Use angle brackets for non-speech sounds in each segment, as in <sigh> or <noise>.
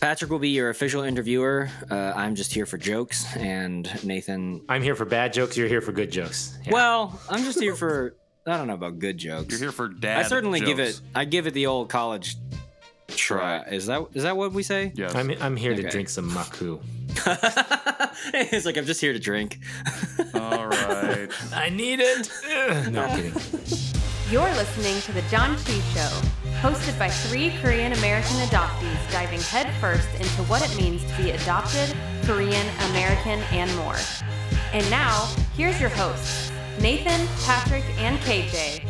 Patrick will be your official interviewer. Uh, I'm just here for jokes, and Nathan. I'm here for bad jokes. You're here for good jokes. Yeah. Well, I'm just here for. I don't know about good jokes. You're here for dad. I certainly give it. I give it the old college try. Right. Is that is that what we say? Yes. I'm I'm here Okay. to drink some Makkú. <laughs> it's like I'm just here to drink. <laughs> All right. <laughs> I need it. no I'm kidding. You're listening to The Janchi Show, hosted by three Korean American adoptees diving headfirst into what it means to be adopted, Korean, American, and more. And now, here's your hosts, Nathan, Patrick, and KJ.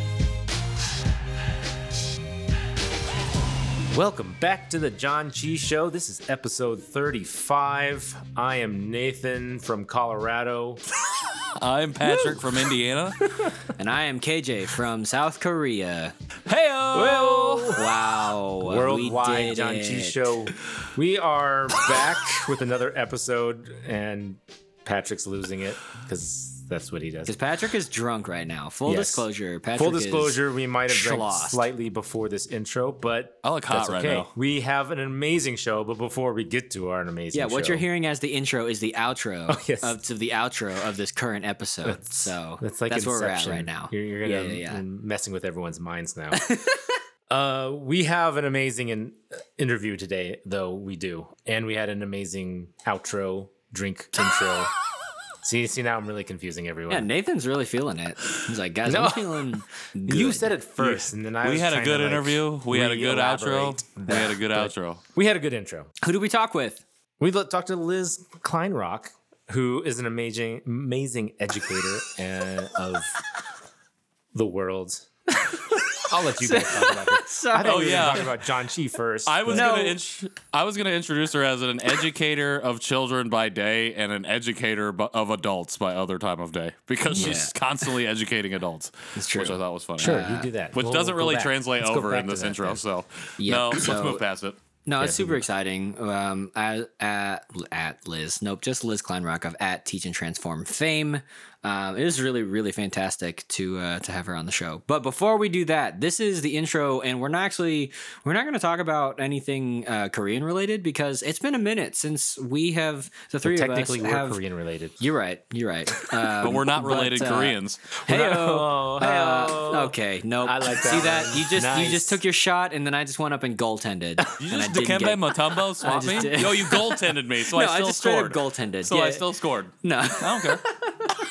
Welcome back to the Janchi Show. This is episode 35. I am Nathan from Colorado. <laughs> I'm Patrick from Indiana. <laughs> and I am KJ from South Korea. Hey, Wow. we Worldwide did Janchi it. Show. We are back with another episode, and Patrick's losing it because that's what he does. Because Patrick is drunk right now. Full Yes. disclosure. Patrick Full disclosure, is we might have drank slightly before this intro, but I look hot that's right okay. now. We have an amazing show, but before we get to our amazing Yeah, what show- you're hearing as the intro is the outro <laughs> Oh, yes. of to the outro of this current episode. so That's like that's where we're at Inception. right now. You're, you're gonna yeah, yeah. you're messing with everyone's minds now. <laughs> uh, we have an amazing in, interview today, though we do, and we had an amazing outro, drink intro. <laughs> see, see now I'm really confusing everyone. Yeah, Nathan's really feeling it. He's like, guys, <laughs> No. I'm feeling <laughs> good. you said it first, and then I was. we was had a good to, like, interview. We had a good outro. re-elaborate We had a good that, <laughs> outro. We had a good intro. Who do we talk with? We talked to Liz Kleinrock, who is an amazing, amazing educator uh, of the world. I'll let you guys talk about it. <laughs> So, I thought Oh, we were yeah. talking about Janchi first. I was but- gonna int- I was gonna introduce her as an educator of children by day and an educator bu- of adults by other time of day because she's constantly educating adults. It's true. which I thought was funny. Sure, you do that. Which We'll- doesn't we'll really back. translate Let's over in this that intro. then. So Yeah, no, let's so- move past it. No, it's super exciting. Um, at, at at Liz, nope, just Liz Kleinrock of at Teach and Transform fame. Um, it is really, really fantastic to uh, to have her on the show. But before we do that, this is the intro, and we're not actually we're not going to talk about anything uh, Korean related because it's been a minute since we have the three of us Technically, we're have. Korean related. You're right. You're right. <laughs> Um, But we're not related uh, Koreans. <laughs> Heyo. Oh, Uh, okay, nope. I like that See that? You just you just took your shot, and then I just went up and goaltended. You just didn't Dikembe get- <laughs> Mutombo swap me? Yo, you goaltended me, so No, I I still just scored. goaltended. So Yeah. I still scored. No. I don't care.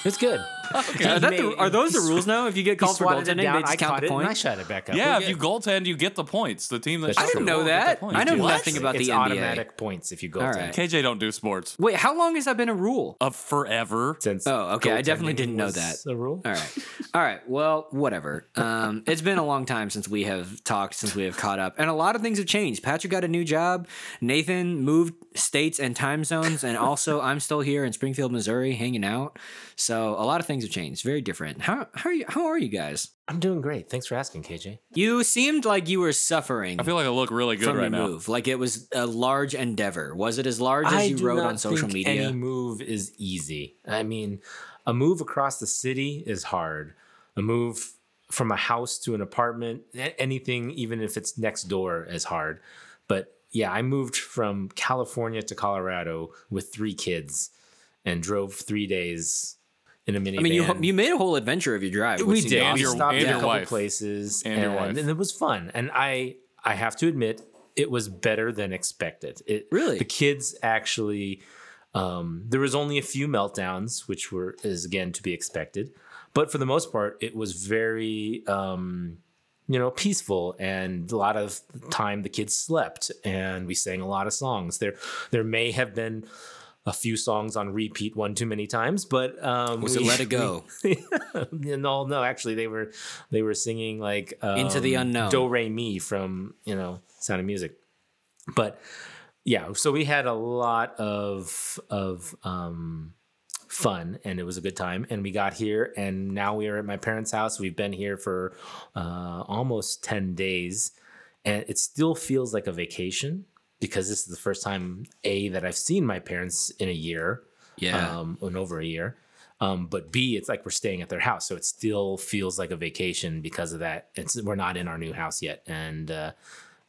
It's good. Are, that the- are those the rules now? If you get called for swatted it goaltending, down. they I just count caught the it and I point? shot it back up. Yeah, We'll if get- you goaltend, you get the points. The team that That's I didn't know goal get the that. I know You do. nothing about it's the NBA. automatic points if you go. All to right. KJ don't do sports. Wait, how long has that been a rule? Of forever. Since Oh, okay, I definitely didn't know that. The rule. All right. All right. Well, whatever. Um, it's been a long time since we have talked, since we have caught up. And a lot of things have changed. Patrick got a new job. Nathan moved states and time zones. And also, I'm still here in Springfield, Missouri, hanging out. So a lot of things have changed. Very different. How, how, are, you, how are you guys? I'm doing great. Thanks for asking, KJ. You seemed like you were suffering I feel like I look really good from right your now. move. Like it was a large endeavor. Was it as large as I you do wrote not on social think media? Any move is easy. I mean, a move across the city is hard. A move from a house to an apartment, anything, even if it's next door, is hard. But yeah, I moved from California to Colorado with three kids and drove three days in a minivan. I mean, you you made a whole adventure of your drive. we seemed did. And we stopped and at a your couple wife. places, And your wife. and it was fun. And I, I have to admit, it was better than expected. It Really? the kids actually. Um, there was only a few meltdowns, which were is again to be expected, but for the most part, it was very. Um, you know, peaceful, and a lot of time the kids slept, and we sang a lot of songs. There, there may have been a few songs on repeat one too many times, but um, Was it Let It <laughs> Go? <laughs> no, no, actually, they were they were singing like um, Into the Unknown. Do Re Mi from you know Sound of Music, but yeah, so we had a lot of of um, fun and it was a good time. And we got here, and now we are at my parents' house. We've been here for uh, almost ten days, and it still feels like a vacation because this is the first time a that I've seen my parents in a year Yeah. um, in over a year. Um, but B, it's like we're staying at their house, so it still feels like a vacation because of that. It's we're not in our new house yet, and uh,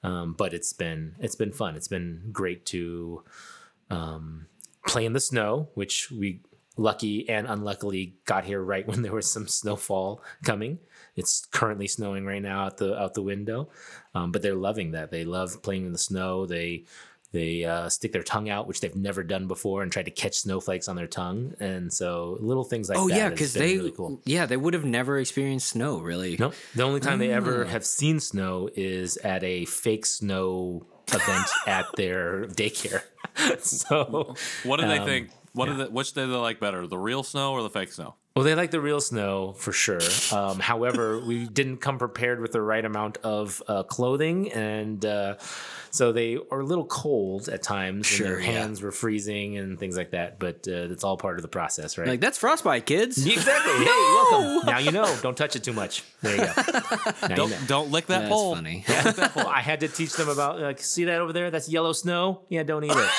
Um, but it's been it's been fun. It's been great to um, play in the snow, which we lucky and unluckily got here right <laughs> when there was some snowfall coming. It's currently snowing right now out the out the window, um, but they're loving that. They love playing in the snow. They they uh, stick their tongue out, which they've never done before, and try to catch snowflakes on their tongue. And so little things like Oh that. yeah, because they really cool. yeah they would have never experienced snow really. Nope. The only time they ever Ah. have seen snow is at a fake snow event <laughs> at their daycare. <laughs> so, What do they Um, think? What do they, which do they like better, the real snow or the fake snow? Well, they like the real snow for sure. Um, however, we didn't come prepared with the right amount of uh, clothing, and uh, so they are a little cold at times. and Sure, their yeah. hands were freezing and things like that. But uh, that's all part of the process, right? Like that's frostbite, kids. <laughs> exactly. <laughs> Hey, welcome. Now you know. Don't touch it too much. There you go. <laughs> Now Don't you know. don't lick that That's pole. funny. Well, I had to teach them about like see that over there? That's yellow snow. Yeah, don't eat it.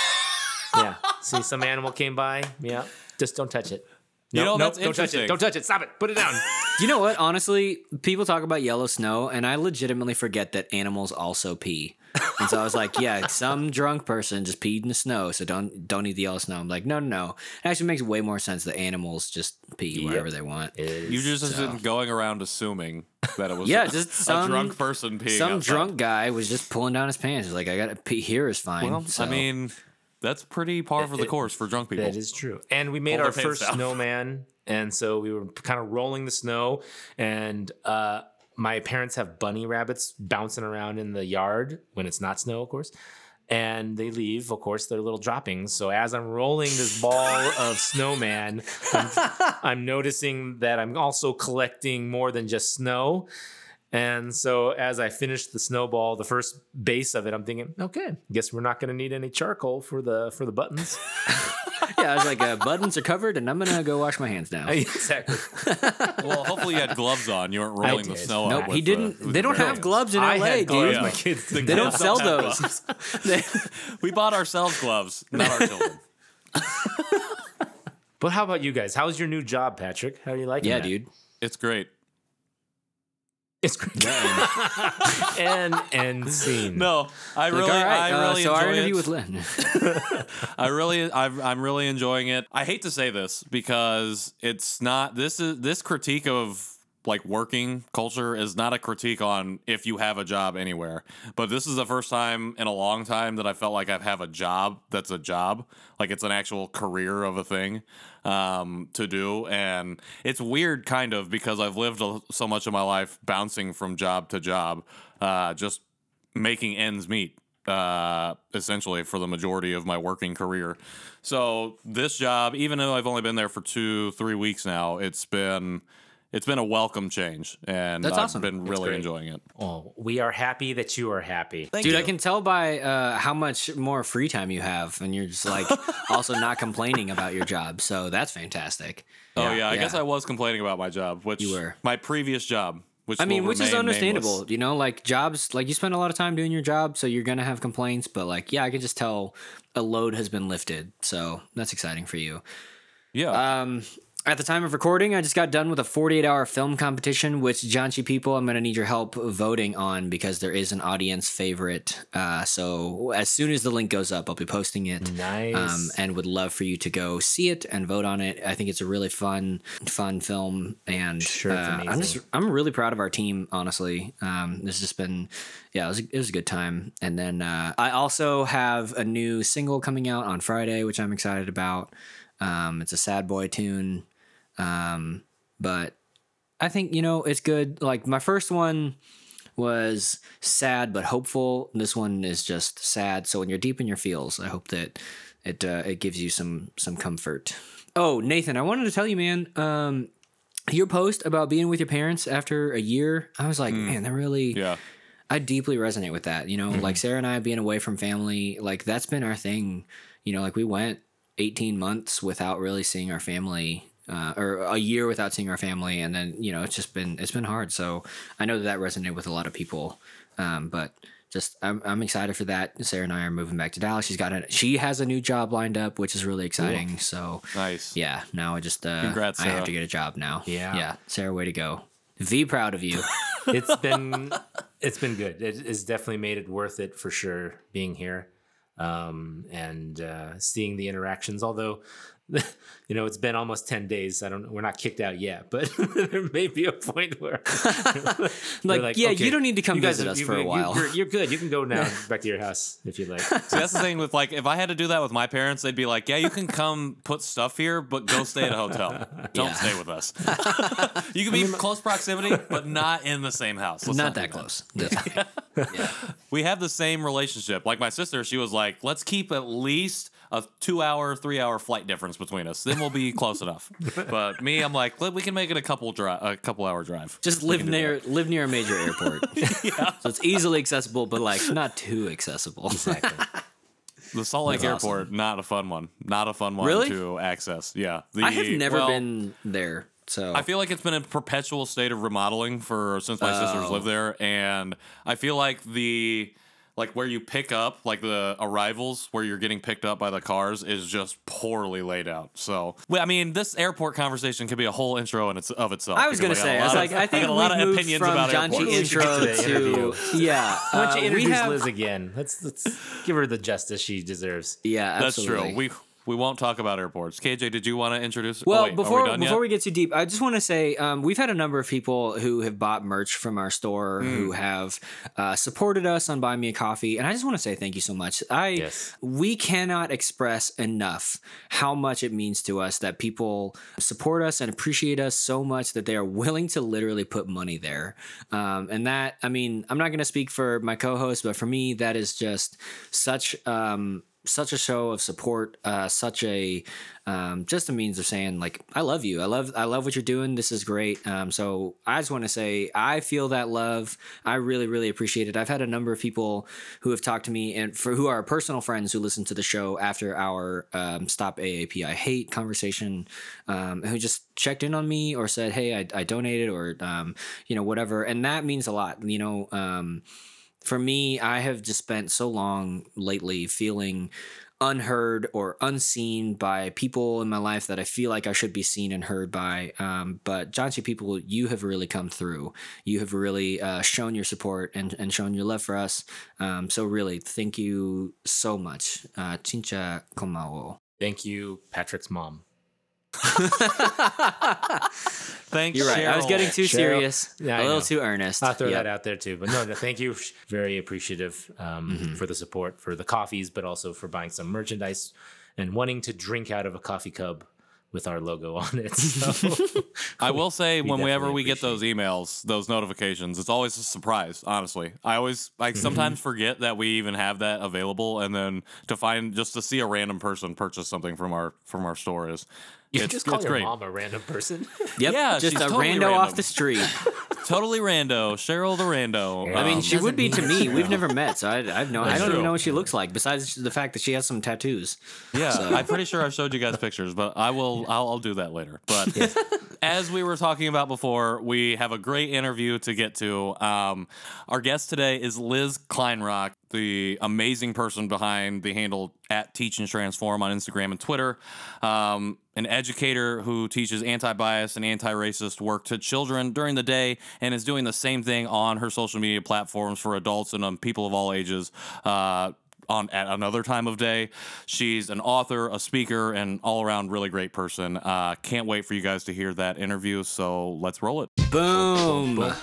yeah. See some animal came by. Yeah. Just don't touch it. You know, Nope, don't touch it. Don't touch it. Stop it. Put it down. <laughs> You know what? Honestly, people talk about yellow snow, and I legitimately forget that animals also pee. And so I was like, yeah, some <laughs> drunk person just peed in the snow, so don't don't eat the yellow snow. I'm like, no, no, no. It actually makes way more sense that animals just pee wherever they want. You just been going around assuming that it was <laughs> Yeah, a, just a some- drunk person peeing. Some outside. drunk guy was just pulling down his pants. He's like, I gotta pee here is fine. Well, so. I mean, that's pretty par for the course for drunk people. That is true. And we made Pull our first down. <laughs> snowman. And so we were kind of rolling the snow. And uh, my parents have bunny rabbits bouncing around in the yard when it's not snow, of course. And they leave, of course, their little droppings. So as I'm rolling this ball of snowman, I'm, <laughs> I'm noticing that I'm also collecting more than just snow. And so as I finished the snowball, the first base of it, I'm thinking, okay, guess we're not going to need any charcoal for the for the buttons. <laughs> yeah, I was like, uh, buttons are covered, and I'm gonna go wash my hands now. <laughs> exactly. <laughs> well, hopefully you had gloves on. You weren't rolling the did. snow. Nope, out he with, didn't. Uh, they your don't have hands. gloves in I LA, had dude. gloves. yeah. My kids The They don't sell those. We bought ourselves gloves, not our children. But how about you guys? How's your new job, Patrick? How are you liking it? yeah, that? dude. It's great. It's great. <laughs> and and scene. No, I Like, really, all right, I uh, really so our enjoy interview it. with Lynn. <laughs> I really, I'm, I'm really enjoying it. I hate to say this because it's not. This is this critique of like working culture is not a critique on if you have a job anywhere. But this is the first time in a long time that I felt like I have a job that's a job, like it's an actual career of a thing um, to do, and it's weird kind of because I've lived so much of my life bouncing from job to job, uh, just making ends meet uh, essentially for the majority of my working career. So this job, even though I've only been there for two, three weeks now, it's been it's been a welcome change, and That's I've awesome. been really great. enjoying it. Oh, we are happy that you are happy. Dude, I can tell by uh, how much more free time you have, and you're just like <laughs> also not complaining about your job. So that's fantastic. Oh yeah, I guess. I was complaining about my job, which You were. my previous job, which I mean, which is understandable. nameless. You know, like jobs, like you spend a lot of time doing your job, so you're gonna have complaints. But like, yeah, I can just tell a load has been lifted, so that's exciting for you. Yeah, Um, at the time of recording, I just got done with a 48 hour film competition, which Janchi people, I'm going to need your help voting on because there is an audience favorite. Uh, so as soon as the link goes up, I'll be posting it. Nice. Um, and would love for you to go see it and vote on it. I think it's a really fun, fun film, and Sure, uh, I'm amazing. just I'm really proud of our team. Honestly, um, this has just been yeah, it was, a, it was a good time. And then uh, I also have a new single coming out on Friday, which I'm excited about. Um, it's a sad boy tune, um, but I think you know it's good. Like my first one was sad but hopeful. This one is just sad. So when you're deep in your feels, I hope that it uh, it gives you some some comfort. Oh, Nathan, I wanted to tell you, man. Um, your post about being with your parents after a year, I was like, man, that really yeah. I deeply resonate with that. You know, like Sarah and I being away from family, like that's been our thing. You know, like we went 18 months without really seeing our family. Uh, or a year without seeing our family, and then you know it's just been it's been hard. So I know that that resonated with a lot of people, um, but just I'm, I'm excited for that. Sarah and I are moving back to Dallas. She's got a she has a new job lined up, which is really exciting. So Nice. yeah, now I just uh, Congrats, I have to get a job now. Yeah. yeah. Sarah, way to go. v proud of you. <laughs> it's been it's been good. It, it's definitely made it worth it for sure being here um, and uh, seeing the interactions. Although <laughs> you know, it's been almost 10 days. I don't we're not kicked out yet, but <laughs> there may be a point where <laughs> like, yeah, you don't need to come visit us you, for a while. You're, you're, good. You can go now back to your house if you'd like. See, that's the thing with like if I had to do that with my parents, they'd be like, "Yeah, you can come put stuff here, but go stay at a hotel. Don't Yeah. stay with us. you can be in close proximity, but not in the same house. Let's Not that close. That's yeah. We have the same relationship. Like my sister, she was like, "Let's keep at least a two-hour, three-hour flight difference between us. Then we'll be <laughs> close enough." But me, I'm like, "We can make it a couple drive, a couple-hour drive. Just live near live near a major <laughs> airport. yeah. So it's easily accessible, but like not too accessible. Exactly. The Salt Lake That's Airport, not a fun one. Not a fun one Really? to access. Yeah, the, I have never well, been there. So I feel like it's been a perpetual state of remodeling for since my oh. sisters Oh. live there, and I feel like the like where you pick up like the arrivals where you're getting picked up by the cars is just poorly laid out. So, well, I mean, this airport conversation could be a whole intro in its of itself. I was gonna say, a I was like, of- I think <laughs> got a lot we've of moved opinions from about Janchi airports. intro to to interview. <laughs> yeah. Why don't you uh, we introduce have Liz again? Let's let's give her the justice she deserves. yeah, That's true. We we won't talk about airports. KJ, did you want to introduce? Well, oh, wait, before we before yet? we get too deep, I just want to say um, we've had a number of people who have bought merch from our store Hmm. who have uh, supported us on Buy Me a Coffee, and I just want to say thank you so much. I Yes. we cannot express enough how much it means to us that people support us and appreciate us so much that they are willing to literally put money there. Um, and that, I mean, I'm not going to speak for my co-host, but for me, that is just such. Um, such a show of support uh such a um just a means of saying like i love you. I love i love what you're doing. This is great. Um so i just want to say i feel that love. I really really appreciate it. I've had a number of people who have talked to me and for who are personal friends who listen to the show after our um, stop AAPI hate conversation um who just checked in on me or said hey i, I donated or um you know whatever. And that means a lot you know um for me, I have just spent so long lately feeling unheard or unseen by people in my life that I feel like I should be seen and heard by. Um, but Janchi people, you have really come through. You have really uh, shown your support and, and shown your love for us. Um, so really, thank you so much. Uh, Chincha komao. Thank you, Patrick's mom. Thanks. You're right. I was getting too Cheryl. serious, Yeah, I a little know. too earnest. I'll throw Yep. that out there too. But no, no, thank you. Very appreciative um, Mm-hmm. for the support for the coffees, but also for buying some merchandise and wanting to drink out of a coffee cup with our logo on it. <laughs> So, <laughs> I will say, We whenever we get those emails, those notifications, it's always a surprise. Honestly, I always like Mm-hmm. sometimes forget that we even have that available, and then to find just to see a random person purchase something from our from our store is you it's, just call it's your great. mom a random person. <laughs> Yep. Yeah, just she's a totally rando off the street. <laughs> Totally rando, Cheryl the rando. I mean, Um, she would be to me. mean We've <laughs> never met, so I, I have no. I don't even know what she looks like. Besides the fact that she has some tattoos. Yeah, So- I'm pretty sure I showed you guys pictures, but I will. I'll, I'll do that later. But as we were talking about before, we have a great interview to get to. Um, our guest today is Liz Kleinrock, the amazing person behind the handle at Teach and Transform on Instagram and Twitter. Um, an educator who teaches anti-bias and anti-racist work to children during the day, and is doing the same thing on her social media platforms for adults and um, people of all ages. Uh, on at another time of day. She's an author, a speaker, and all around really great person. Uh, can't wait for you guys to hear that interview. So let's roll it. Boom.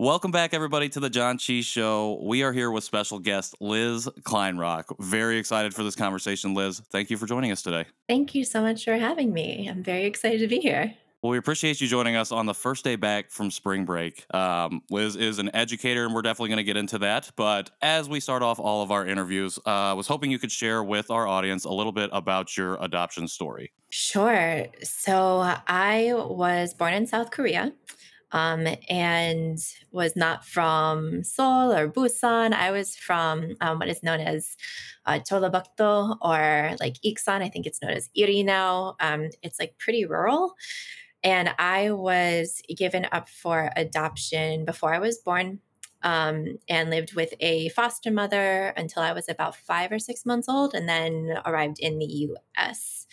Welcome back, everybody, to the Janchi Show. We are here with special guest Liz Kleinrock. Very excited for this conversation, Liz. Thank you for joining us today. Thank you so much for having me. I'm very excited to be here. Well, we appreciate you joining us on the first day back from spring break. Um, Liz is an educator, and we're definitely going to get into that. But as we start off all of our interviews, uh, I was hoping you could share with our audience a little bit about your adoption story. Sure. So I was born in South Korea um, and was not from Seoul or Busan. I was from um, what is known as uh, Jeollabuk-do or like Iksan. I think it's known as Iri now. Um, it's like pretty rural. And I was given up for adoption before I was born. Um, and lived with a foster mother until I was about five or six months old, and then arrived in the US.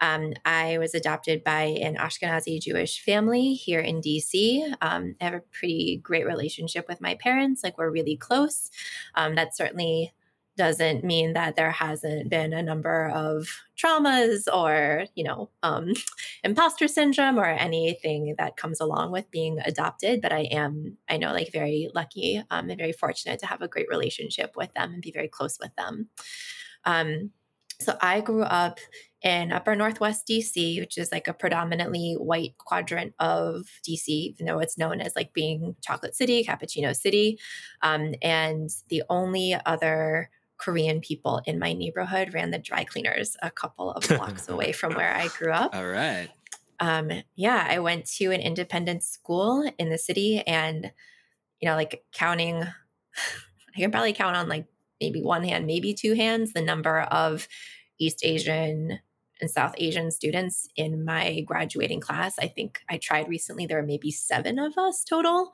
Um, I was adopted by an Ashkenazi Jewish family here in DC. Um, I have a pretty great relationship with my parents, like, we're really close. Um, that certainly doesn't mean that there hasn't been a number of traumas or you know um, <laughs> imposter syndrome or anything that comes along with being adopted but i am i know like very lucky um, and very fortunate to have a great relationship with them and be very close with them. Um, so i grew up in upper northwest dc which is like a predominantly white quadrant of dc even though it's known as like being chocolate city cappuccino city um, and the only other Korean people in my neighborhood ran the dry cleaners a couple of blocks <laughs> away from where I grew up. All right. Um, yeah, I went to an independent school in the city and, you know, like counting, <laughs> I can probably count on like maybe one hand, maybe two hands, the number of East Asian and South Asian students in my graduating class. I think I tried recently, there were maybe seven of us total.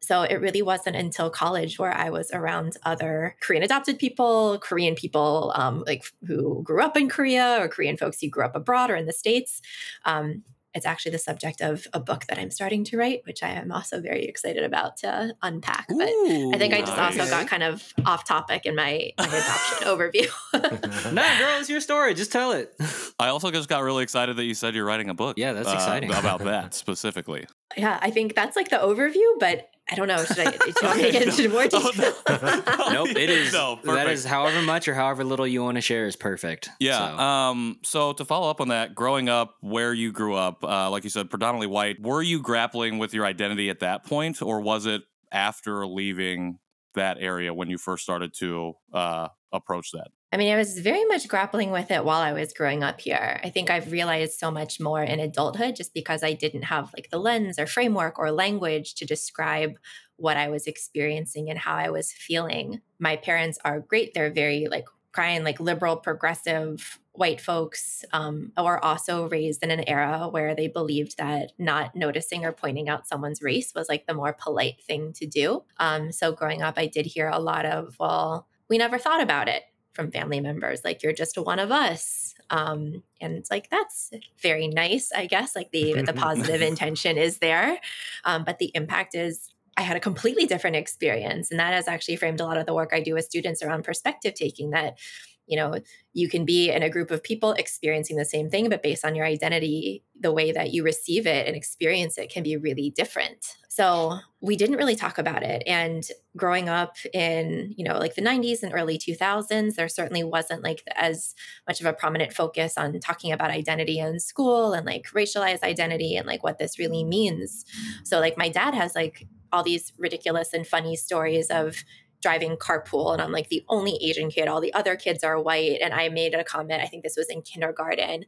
So it really wasn't until college where I was around other Korean adopted people, Korean people um, like who grew up in Korea, or Korean folks who grew up abroad or in the States. Um, it's actually the subject of a book that I'm starting to write, which I am also very excited about to unpack. But I think I just nice. also got kind of off topic in my, my adoption <laughs> overview. <laughs> No, girl, it's your story. Just tell it. I also just got really excited that you said you're writing a book. Yeah, that's uh, exciting. about <laughs> that specifically. Yeah, I think that's like the overview, but I don't know. Should I, do you want me to get <laughs> into more Oh, detail? <laughs> no. nope, it is. No, that perfect. is however much or however little you want to share is perfect. Yeah. So- Um. So to follow up on that, growing up where you grew up, uh, like you said, predominantly white. Were you grappling with your identity at that point, or was it after leaving that area when you first started to uh, approach that? I mean, I was very much grappling with it while I was growing up here. I think I've realized so much more in adulthood just because I didn't have like the lens or framework or language to describe what I was experiencing and how I was feeling. My parents are great. They're very like crying, like liberal, progressive white folks, um, were also raised in an era where they believed that not noticing or pointing out someone's race was like the more polite thing to do. Um, so growing up, I did hear a lot of, well, we never thought about it from family members like you're just one of us um and it's like that's very nice i guess like the the <laughs> positive intention is there um but the impact is i had a completely different experience and that has actually framed a lot of the work i do with students around perspective taking that you know you can be in a group of people experiencing the same thing but based on your identity the way that you receive it and experience it can be really different. So we didn't really talk about it and growing up in you know like the 90s and early 2000s there certainly wasn't like as much of a prominent focus on talking about identity in school and like racialized identity and like what this really means. So like my dad has like all these ridiculous and funny stories of driving carpool and I'm like the only Asian kid. All the other kids are white. And I made a comment, I think this was in kindergarten,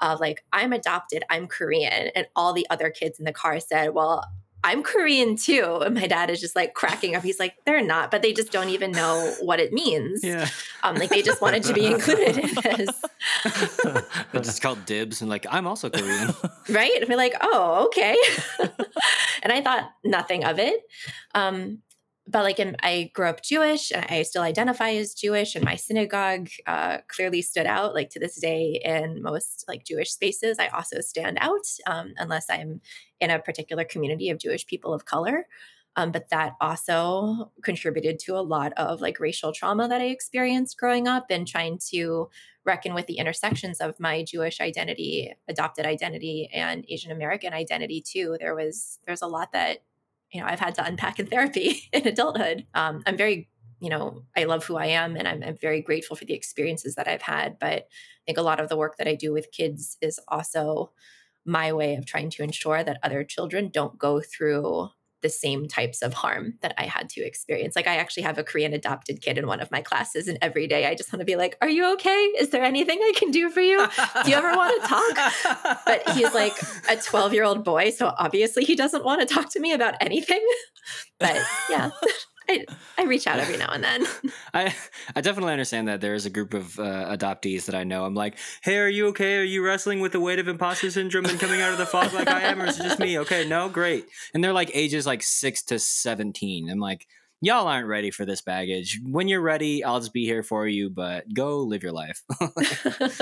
of like, I'm adopted, I'm Korean. And all the other kids in the car said, Well, I'm Korean too. And my dad is just like cracking up. He's like, they're not, but they just don't even know what it means. yeah. Um, like they just wanted to be included in this. <laughs> It's just called dibs and like I'm also Korean. <laughs> right? And we're like, oh, okay. <laughs> and I thought nothing of it. Um, but like, I grew up Jewish, and I still identify as Jewish, and my synagogue uh, clearly stood out. Like to this day, in most like Jewish spaces, I also stand out, um, unless I'm in a particular community of Jewish people of color. Um, but that also contributed to a lot of like racial trauma that I experienced growing up and trying to reckon with the intersections of my Jewish identity, adopted identity, and Asian American identity too. There was there's a lot that you know I've had to unpack in therapy <laughs> in adulthood. Um, I'm very you know I love who I am and I'm, I'm very grateful for the experiences that I've had. But I think a lot of the work that I do with kids is also my way of trying to ensure that other children don't go through the same types of harm that I had to experience. Like I actually have a Korean adopted kid in one of my classes and every day I just want to be like, "Are you okay? Is there anything I can do for you? Do you ever want to talk?" <laughs> But he's like a 12-year-old boy, so obviously he doesn't want to talk to me about anything. But yeah. <laughs> I, I reach out every now and then. <laughs> I I definitely understand that there is a group of uh, adoptees that I know. I'm like, hey, are you okay? Are you wrestling with the weight of imposter syndrome and coming out of the fog like I am, or is it just me? <laughs> Okay, no, great. And they're like ages like six to seventeen. I'm like, y'all aren't ready for this baggage. When you're ready, I'll just be here for you, but go live your life. <laughs>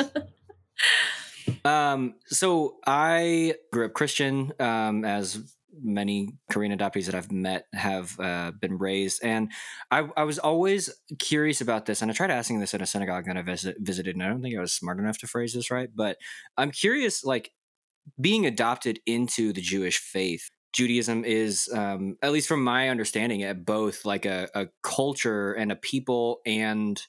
um, so I grew up Christian, um, as many Korean adoptees that I've met have uh, been raised. And I, I, was always curious about this. And I tried asking this in a synagogue that I visit, visited, and I don't think I was smart enough to phrase this right. But I'm curious, like, being adopted into the Jewish faith. Judaism is, um, at least from my understanding, at both like a, a culture and a people and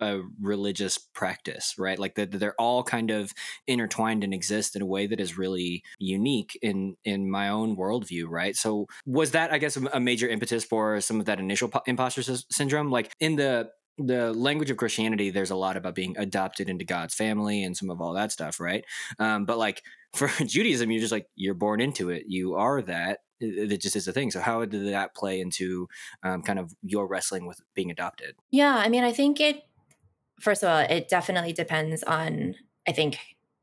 a religious practice, right? Like that they're all kind of intertwined and exist in a way that is really unique in in my own worldview, right? So was that, I guess, a major impetus for some of that initial imposter syndrome? Like in the the language of Christianity, there's a lot about being adopted into God's family and some of all that stuff, right? Um, but like <laughs> for Judaism, you're just like you're born into it. You are that. It just is a thing. So how did that play into um, kind of your wrestling with being adopted? Yeah, I mean, I think it first of all, it definitely depends on, I think,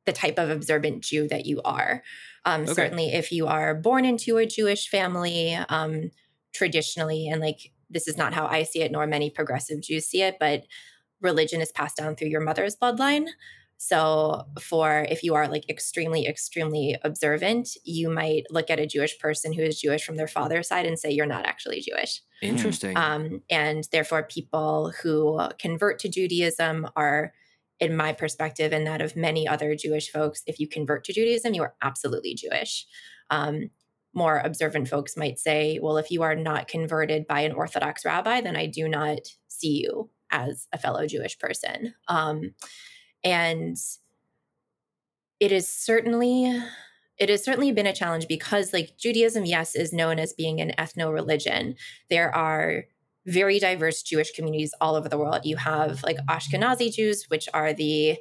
the type of observant Jew that you are. Um, okay. Certainly, if you are born into a Jewish family, um, traditionally, and like this is not how I see it, nor many progressive Jews see it, but religion is passed down through your mother's bloodline. So, for if you are like extremely, extremely observant, you might look at a Jewish person who is Jewish from their father's side and say, You're not actually Jewish. Interesting. Um, and therefore, people who convert to Judaism are, in my perspective, and that of many other Jewish folks, if you convert to Judaism, you are absolutely Jewish. Um, more observant folks might say, Well, if you are not converted by an Orthodox rabbi, then I do not see you as a fellow Jewish person. Um, and it is certainly it has certainly been a challenge because like judaism yes is known as being an ethno religion there are very diverse jewish communities all over the world. You have like ashkenazi jews which are the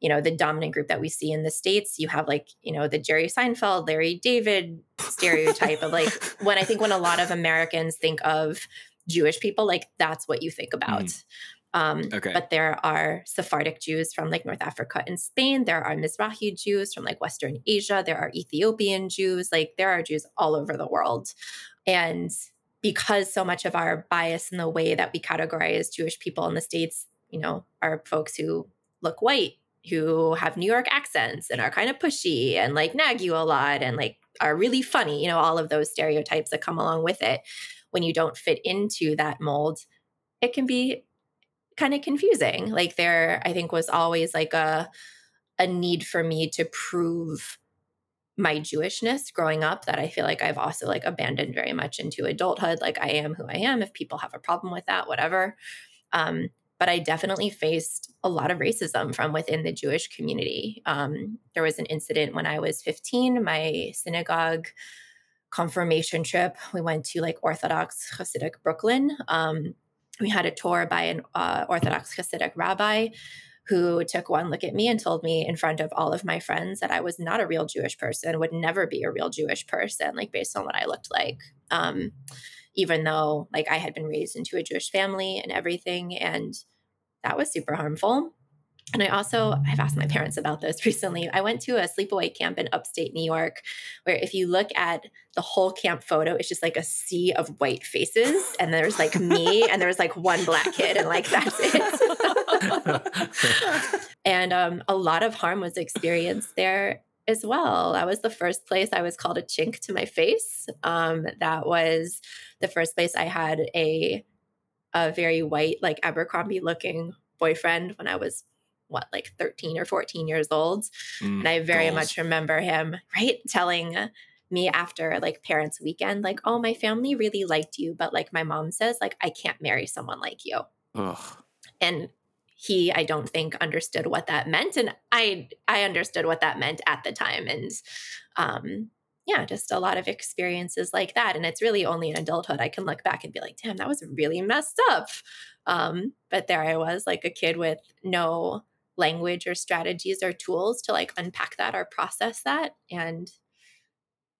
you know the dominant group that we see in the states. You have like you know the jerry seinfeld larry david stereotype of like <laughs> when i think when a lot of americans think of jewish people like that's what you think about. Mm. Um, okay. But there are Sephardic Jews from like North Africa and Spain. There are Mizrahi Jews from like Western Asia. There are Ethiopian Jews. Like there are Jews all over the world. And because so much of our bias in the way that we categorize Jewish people in the States, you know, are folks who look white, who have New York accents and are kind of pushy and like nag you a lot and like are really funny, you know, all of those stereotypes that come along with it. When you don't fit into that mold, it can be kind of confusing. Like there, I think was always like a a need for me to prove my Jewishness growing up that I feel like I've also like abandoned very much into adulthood. Like I am who I am. If people have a problem with that, whatever. Um, but I definitely faced a lot of racism from within the Jewish community. Um, there was an incident when I was 15, my synagogue confirmation trip. We went to like Orthodox Hasidic Brooklyn. Um, we had a tour by an uh, Orthodox Hasidic rabbi who took one look at me and told me in front of all of my friends that I was not a real Jewish person, would never be a real Jewish person, like based on what I looked like. Um, even though like I had been raised into a Jewish family and everything. And that was super harmful. And I also, I've asked my parents about this <laughs> recently. I went to a sleepaway camp in upstate New York, where if you look at the whole camp photo, it's just like a sea of white faces. And there's like <laughs> me, and there's like one black kid, and like that's it. <laughs> and um, a lot of harm was experienced there as well. That was the first place I was called a chink to my face. Um, that was the first place I had a a very white, like Abercrombie looking boyfriend when I was what like 13 or 14 years old mm, and i very goals. much remember him right telling me after like parents weekend like oh my family really liked you but like my mom says like i can't marry someone like you Ugh. and he i don't think understood what that meant and i i understood what that meant at the time and um yeah just a lot of experiences like that and it's really only in adulthood i can look back and be like damn that was really messed up um but there i was like a kid with no language or strategies or tools to like unpack that or process that. And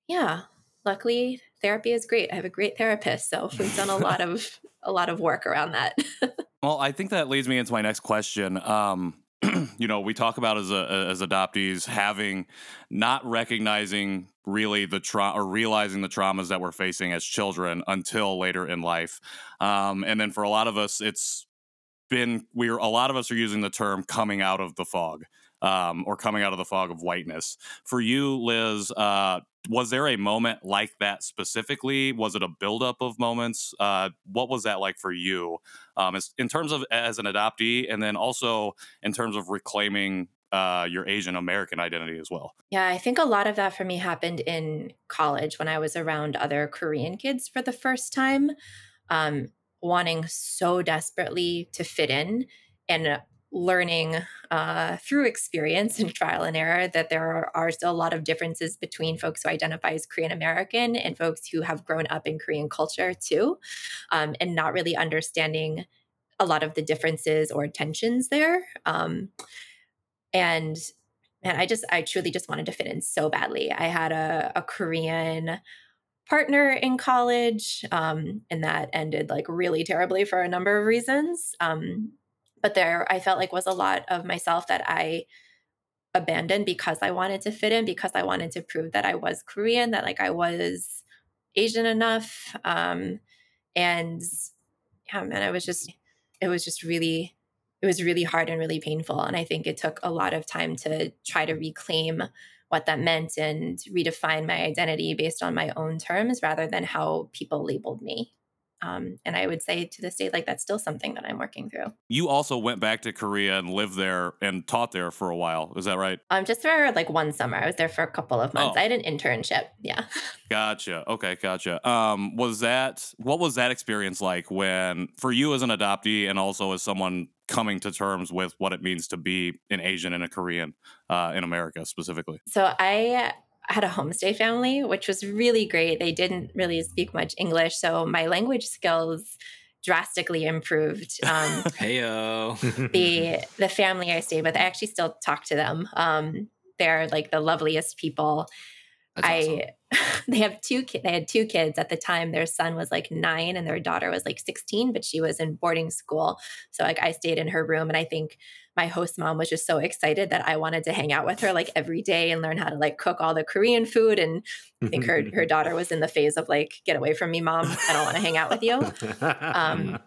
yeah, luckily therapy is great. I have a great therapist, so <laughs> we've done a lot of a lot of work around that. <laughs> well, I think that leads me into my next question. Um, <clears throat> you know, we talk about as a, as adoptees having not recognizing really the trauma or realizing the traumas that we're facing as children until later in life. Um, and then for a lot of us, it's been we're a lot of us are using the term coming out of the fog um, or coming out of the fog of whiteness. For you, Liz, uh, was there a moment like that specifically? Was it a buildup of moments? Uh, what was that like for you, um, as, in terms of as an adoptee, and then also in terms of reclaiming uh, your Asian American identity as well? Yeah, I think a lot of that for me happened in college when I was around other Korean kids for the first time, um, wanting so desperately to fit in and learning uh, through experience and trial and error that there are, are, still a lot of differences between folks who identify as Korean American and folks who have grown up in Korean culture too, um, and not really understanding a lot of the differences or tensions there. Um, and I just, I truly just wanted to fit in so badly. I had a, a Korean partner in college, um, and that ended like really terribly for a number of reasons. Um, but there i felt like was a lot of myself that i abandoned because i wanted to fit in because i wanted to prove that i was korean that like i was asian enough um and yeah man it was just it was just really it was really hard and really painful and i think it took a lot of time to try to reclaim what that meant and redefine my identity based on my own terms rather than how people labeled me um, and I would say to this day, like that's still something that I'm working through. You also went back to Korea and lived there and taught there for a while. Is that right? Um, just for like one summer. I was there for a couple of months. Oh. I had an internship. Yeah. <laughs> Gotcha. Okay, gotcha. Um, was that what was that experience like when for you as an adoptee and also as someone coming to terms with what it means to be an Asian and a Korean uh, in America specifically? So I had a homestay family, which was really great. They didn't really speak much English, so my language skills drastically improved. Um, <laughs> Heyo. the <laughs> the family I stayed with, I actually still talk to them. Um, they're like the loveliest people. That's I awesome. <laughs> they have two ki- they had two kids at the time. Their son was like 9 and their daughter was like 16, but she was in boarding school. So like I stayed in her room and I think my host mom was just so excited that I wanted to hang out with her like every day and learn how to like cook all the Korean food. And I think her her <laughs> daughter was in the phase of like, get away from me, mom. I don't want to hang out with you. Um,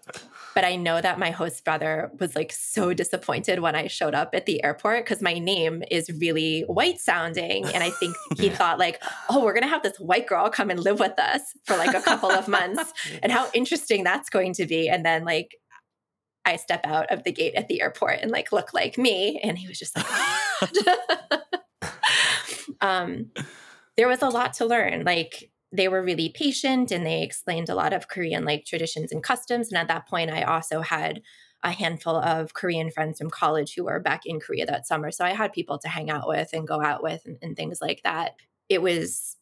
but I know that my host brother was like so disappointed when I showed up at the airport because my name is really white sounding. And I think <laughs> he thought, like, oh, we're going to have this white girl come and live with us for like a couple of months and how <laughs> interesting that's going to be. And then, like, I step out of the gate at the airport and like look like me. And he was just like, <laughs> um, there was a lot to learn. Like they were really patient and they explained a lot of Korean like traditions and customs. And at that point, I also had a handful of Korean friends from college who were back in Korea that summer. So I had people to hang out with and go out with and, and things like that. It was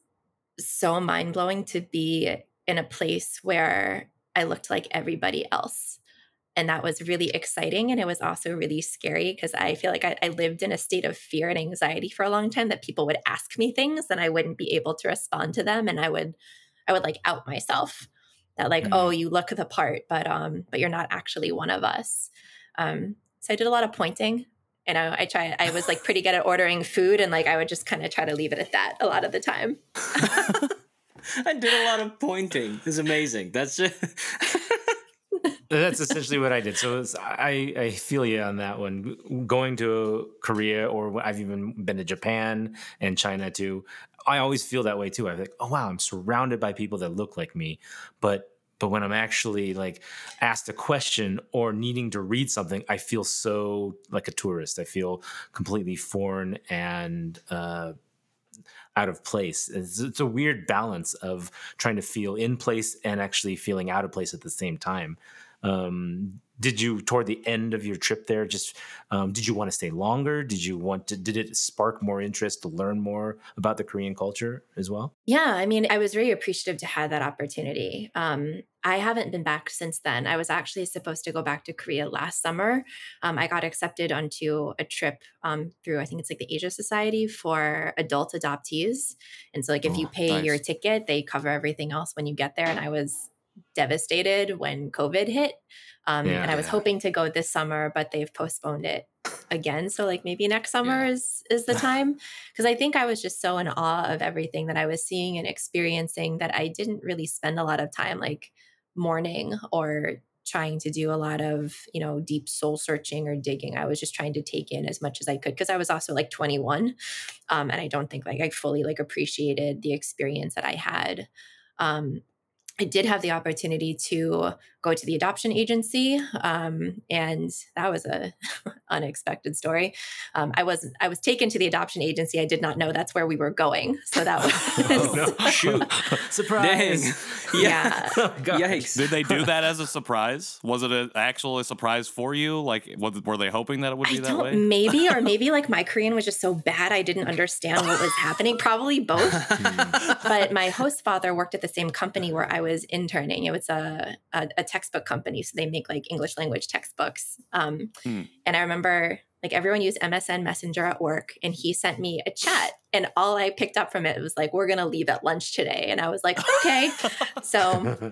so mind blowing to be in a place where I looked like everybody else and that was really exciting and it was also really scary because i feel like I, I, lived in a state of fear and anxiety for a long time that people would ask me things and i wouldn't be able to respond to them and i would i would like out myself that like mm-hmm. oh you look the part but um but you're not actually one of us um so i did a lot of pointing and I, I try i was like pretty good at ordering food and like i would just kind of try to leave it at that a lot of the time <laughs> I did a lot of pointing. It's amazing. That's just <laughs> that's essentially what I did. So I I feel you on that one. Going to Korea or I've even been to Japan and China too. I always feel that way too. I'm like, oh wow, I'm surrounded by people that look like me, but but when I'm actually like asked a question or needing to read something, I feel so like a tourist. I feel completely foreign and uh, out of place. It's, it's, a weird balance of trying to feel in place and actually feeling out of place at the same time. Um, did you toward the end of your trip there just um, did you want to stay longer? Did you want to did it spark more interest to learn more about the korean culture as well? Yeah i mean i was very appreciative to have that opportunity. Um, i haven't been back since then. I was actually supposed to go back to korea last summer. Um, i got accepted onto a trip um, through i think it's like the asia society for adult adoptees. And so like if oh, you pay nice. your ticket they cover everything else when you get there. And i was devastated when COVID hit. Um, yeah, and I was yeah. hoping to go this summer, but they've postponed it again. So like maybe next summer Yeah. is is the <laughs> time because I think I was just so in awe of everything that I was seeing and experiencing that I didn't really spend a lot of time like mourning or trying to do a lot of you know deep soul searching or digging i was just trying to take in as much as i could because i was also like 21 um, and i don't think like i fully like appreciated the experience that i had um, I did have the opportunity to go to the adoption agency, um, and that was a <laughs> unexpected story. Um, I was I was taken to the adoption agency. I did not know that's where we were going, so that <laughs> was Oh, no. <laughs> Shoot. Surprise. Dang. yeah. Oh. Yikes. Did they do that as a surprise? Was it an actual surprise for you? Like, was, were they hoping that it would I be that way? maybe or maybe like my Korean was just so bad I didn't understand what was happening. Probably both. but my host father worked at the same company where I was interning. It was a, a, a textbook company, so they make like English language textbooks. Um, Hmm. And I remember like everyone used MSN Messenger at work, and he sent me a chat, and all I picked up from it was like, "We're gonna leave at lunch today," and I was like, "Okay." <laughs> so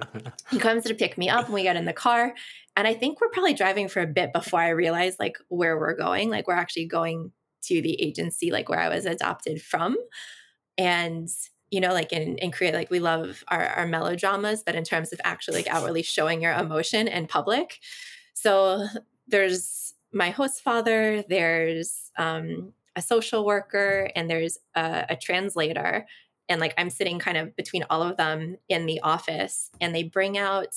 he comes to pick me up, and we get in the car. And I think we're probably driving for a bit before I realize like where we're going. Like we're actually going to the agency, like where I was adopted from. And you know, like in, in Korea, like we love our, our melodramas, but in terms of actually like outwardly showing your emotion in public. So there's my host father, there's um, a social worker, and there's a, a translator. And like I'm sitting kind of between all of them in the office, and they bring out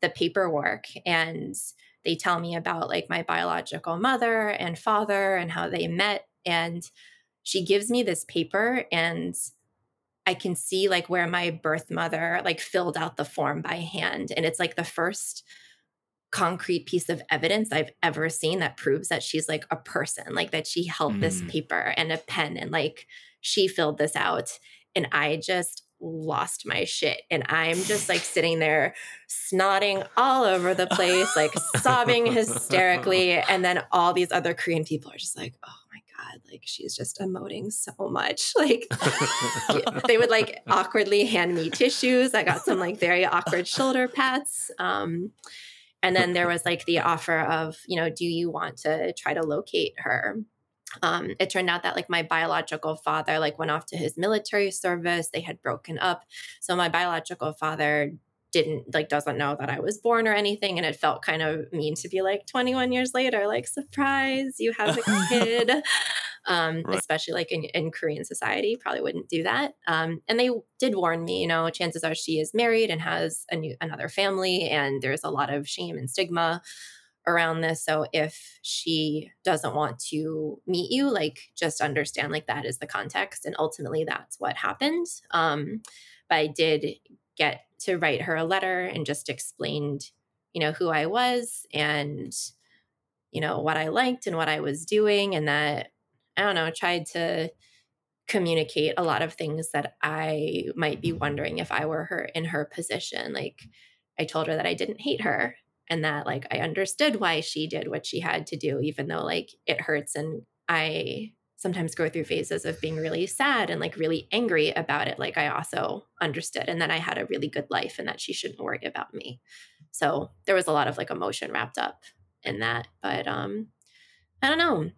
the paperwork and they tell me about like my biological mother and father and how they met. And she gives me this paper and I can see like where my birth mother like filled out the form by hand. And it's like the first concrete piece of evidence I've ever seen that proves that she's like a person, like that she held this Mm. paper and a pen and like she filled this out. And I just lost my shit. And I'm just like sitting there snotting all over the <laughs> place, like sobbing hysterically. And then all these other Korean people are just like, oh God, like she's just emoting so much. <laughs> Like <laughs> they would like awkwardly hand me tissues. I got some like very awkward shoulder pats. Um, and then there was like the offer of, you know, do you want to try to locate her? Um, it turned out that like my biological father like went off to his military service. They had broken up. So my biological father didn't like doesn't know that I was born or anything. And it felt kind of mean to be like 21 years later, like surprise, you have a <laughs> kid. um, Right. especially like in, in Korean society, probably wouldn't do that. Um, and they did warn me, you know, chances are she is married and has a new another family, and there's a lot of shame and stigma around this. So if she doesn't want to meet you, like just understand like that is the context. And ultimately that's what happened. Um, but I did get to write her a letter and just explained, you know, who I was and, you know, what I liked and what I was doing. And that, I don't know, tried to communicate a lot of things that I might be wondering if I were her in her position. Like I told her that I didn't hate her and that like I understood why she did what she had to do, even though like it hurts. And I sometimes go through phases of being really sad and like really angry about it. Like I also understood and that I had a really good life and that she shouldn't worry about me. So there was a lot of like emotion wrapped up in that. But um I don't know.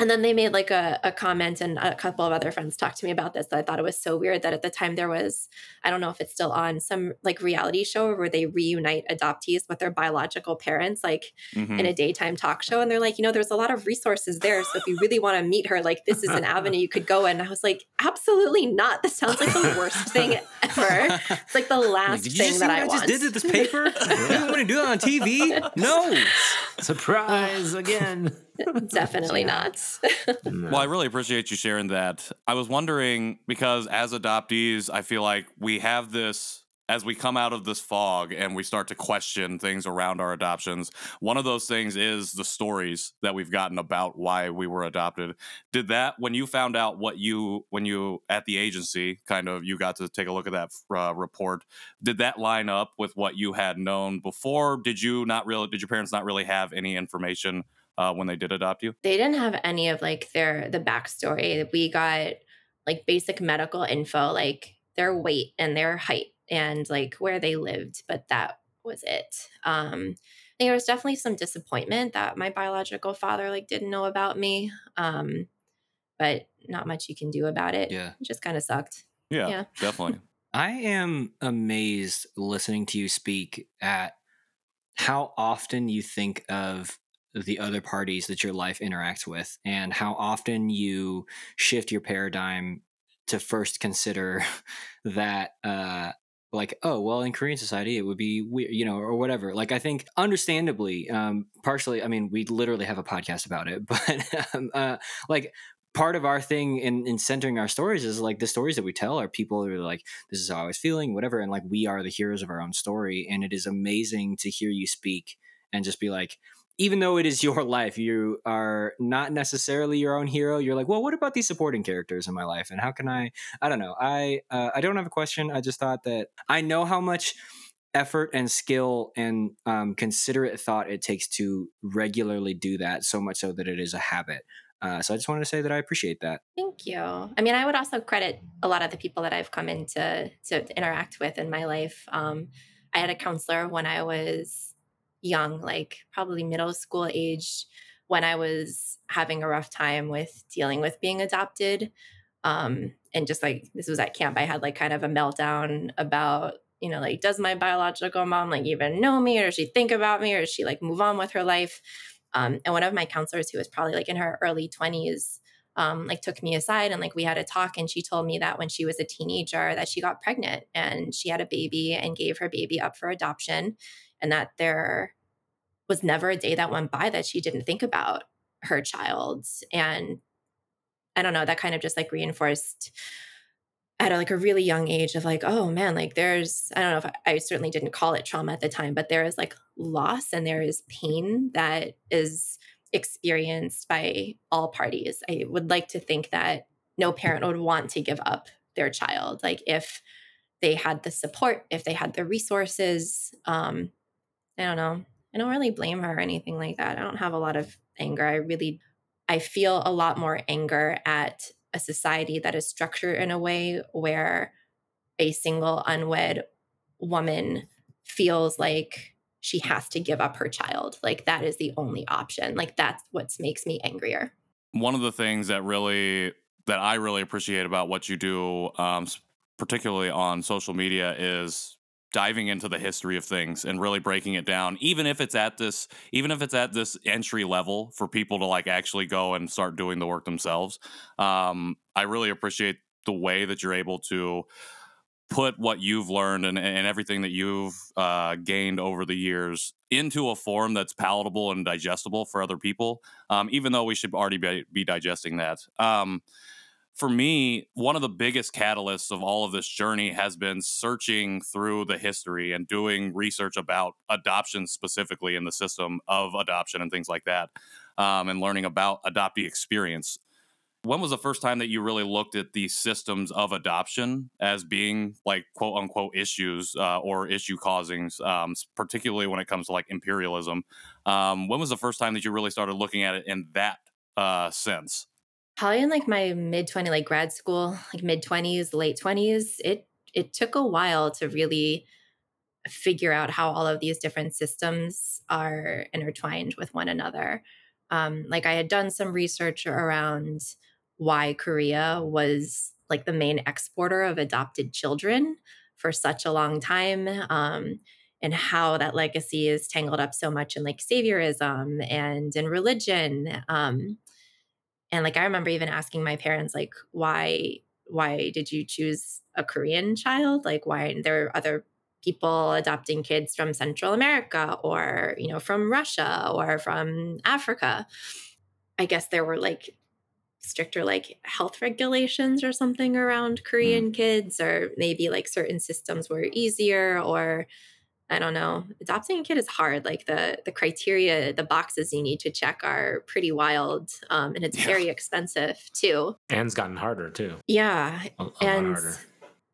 And then they made like a, a comment, and a couple of other friends talked to me about this. That I thought it was so weird that at the time there was, I don't know if it's still on, some like reality show where they reunite adoptees with their biological parents, like Mhm. in a daytime talk show. And they're like, you know, there's a lot of resources there. So if you really want to meet her, like this is an <laughs> avenue you could go in. And I was like, absolutely not. This sounds like the worst thing ever. It's like the last Did you thing just see that what I, I want. just did to this paper? <laughs> you want to do it on TV? No. Surprise again. <laughs> Definitely not. Well, I really appreciate you sharing that. I was wondering because as adoptees, I feel like we have this as we come out of this fog and we start to question things around our adoptions. One of those things is the stories that we've gotten about why we were adopted. Did that when you found out what you when you at the agency kind of you got to take a look at that uh, report? Did that line up with what you had known before? Did you not really? Did your parents not really have any information? Uh, when they did adopt you? they didn't have any of like their the backstory. We got like basic medical info, like their weight and their height and like where they lived, but that was it. Um, think there was definitely some disappointment that my biological father like didn't know about me. Um, but not much you can do about it. Yeah. It just kind of sucked. Yeah, Yeah. definitely. <laughs> I am amazed listening to you speak at how often you think of the other parties that your life interacts with and how often you shift your paradigm to first consider <laughs> that uh like oh well in korean society it would be weird you know or whatever. Like i think understandably um partially i mean we literally have a podcast about it <laughs> but um, uh like part of our thing in, in centering our stories is like the stories that we tell are people who are like this is how i was feeling whatever and like we are the heroes of our own story and it is amazing to hear you speak and just be like even though it is your life you are not necessarily your own hero. You're like well what about these supporting characters in my life? And how can i i don't know. I uh, i don't have a question. I just thought that i know how much effort and skill and um, considerate thought it takes to regularly do that so much so that it is a habit. Uh, so i just wanted to say that i appreciate that. Thank you. I mean, I would also credit a lot of the people that I've come into to interact with in my life. Um, I had a counselor when I was young, like probably middle school age, when I was having a rough time with dealing with being adopted. Um, and just like this was at camp, I had like kind of a meltdown about, you know, like, does my biological mom like even know me or does she think about me or does she like move on with her life? Um, and one of my counselors, who was probably like in her early 20s, um, like took me aside and like we had a talk and she told me that when she was a teenager that she got pregnant and she had a baby and gave her baby up for adoption and that there was never a day that went by that she didn't think about her child and i don't know that kind of just like reinforced at a, like a really young age of like oh man like there's i don't know if I, I certainly didn't call it trauma at the time but there is like loss and there is pain that is experienced by all parties. I would like to think that no parent would want to give up their child. Like if they had the support, if they had the resources, um, I don't know. I don't really blame her or anything like that. I don't have a lot of anger. I really, I feel a lot more anger at a society that is structured in a way where a single unwed woman feels like she has to give up her child. Like that is the only option. Like that's what makes me angrier. One of the things that really that I really appreciate about what you do, um, particularly on social media, is diving into the history of things and really breaking it down even if it's at this even if it's at this entry level for people to like actually go and start doing the work themselves um, i really appreciate the way that you're able to put what you've learned and, and everything that you've uh, gained over the years into a form that's palatable and digestible for other people, um, even though we should already be, be digesting that. Um, for me, one of the biggest catalysts of all of this journey has been searching through the history and doing research about adoption specifically in the system of adoption and things like that, um, and learning about adoptee experience. When was the first time that you really looked at the systems of adoption as being like quote unquote issues uh, or issue causings, um, particularly when it comes to like imperialism? Um, when was the first time that you really started looking at it in that uh, sense? Probably in like my mid 20 like grad school, like mid 20s, late 20s, it it took a while to really figure out how all of these different systems are intertwined with one another. Um, like I had done some research around why Korea was like the main exporter of adopted children for such a long time. Um, and how that legacy is tangled up so much in like saviorism and in religion. Um, and like I remember even asking my parents, like, why why did you choose a Korean child? Like why there are other people adopting kids from Central America or, you know, from Russia or from Africa. I guess there were like stricter like health regulations or something around mm. Korean kids, or maybe like certain systems were easier or I don't know. Adopting a kid is hard. Like the the criteria, the boxes you need to check are pretty wild, um, and it's Yeah. very expensive too. And's gotten harder too. Yeah, A, a lot and harder.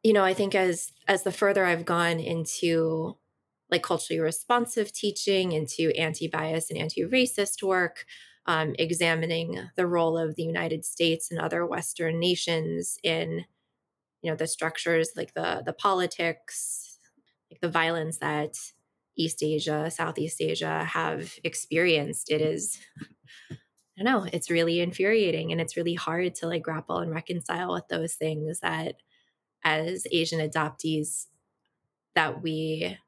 you know, I think as as the further I've gone into like culturally responsive teaching, into anti-bias and anti-racist work, um, examining the role of the United States and other Western nations in you know the structures like the the politics like the violence that East Asia, Southeast Asia have experienced. It is, I don't know, it's really infuriating and it's really hard to like grapple and reconcile with those things that as Asian adoptees that we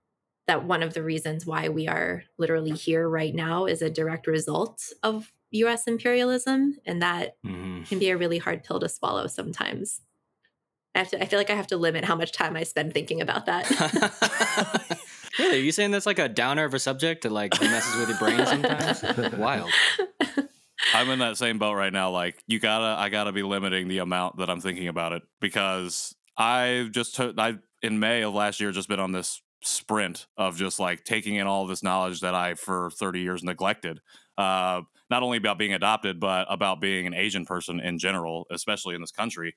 that one of the reasons why we are literally here right now is a direct result of US imperialism and that Mhm. can be a really hard pill to swallow sometimes. I have to I feel like I have to limit how much time I spend thinking about that. <laughs> really? Are you saying that's like a downer of a subject that like messes with your brain sometimes? <laughs> Wild. I'm in that same boat right now. Like, you gotta, I gotta be limiting the amount that I'm thinking about it because I've just took, I in May of last year just been on this sprint of just like taking in all this knowledge that I for 30 years neglected. Uh, not only about being adopted, but about being an Asian person in general, especially in this country.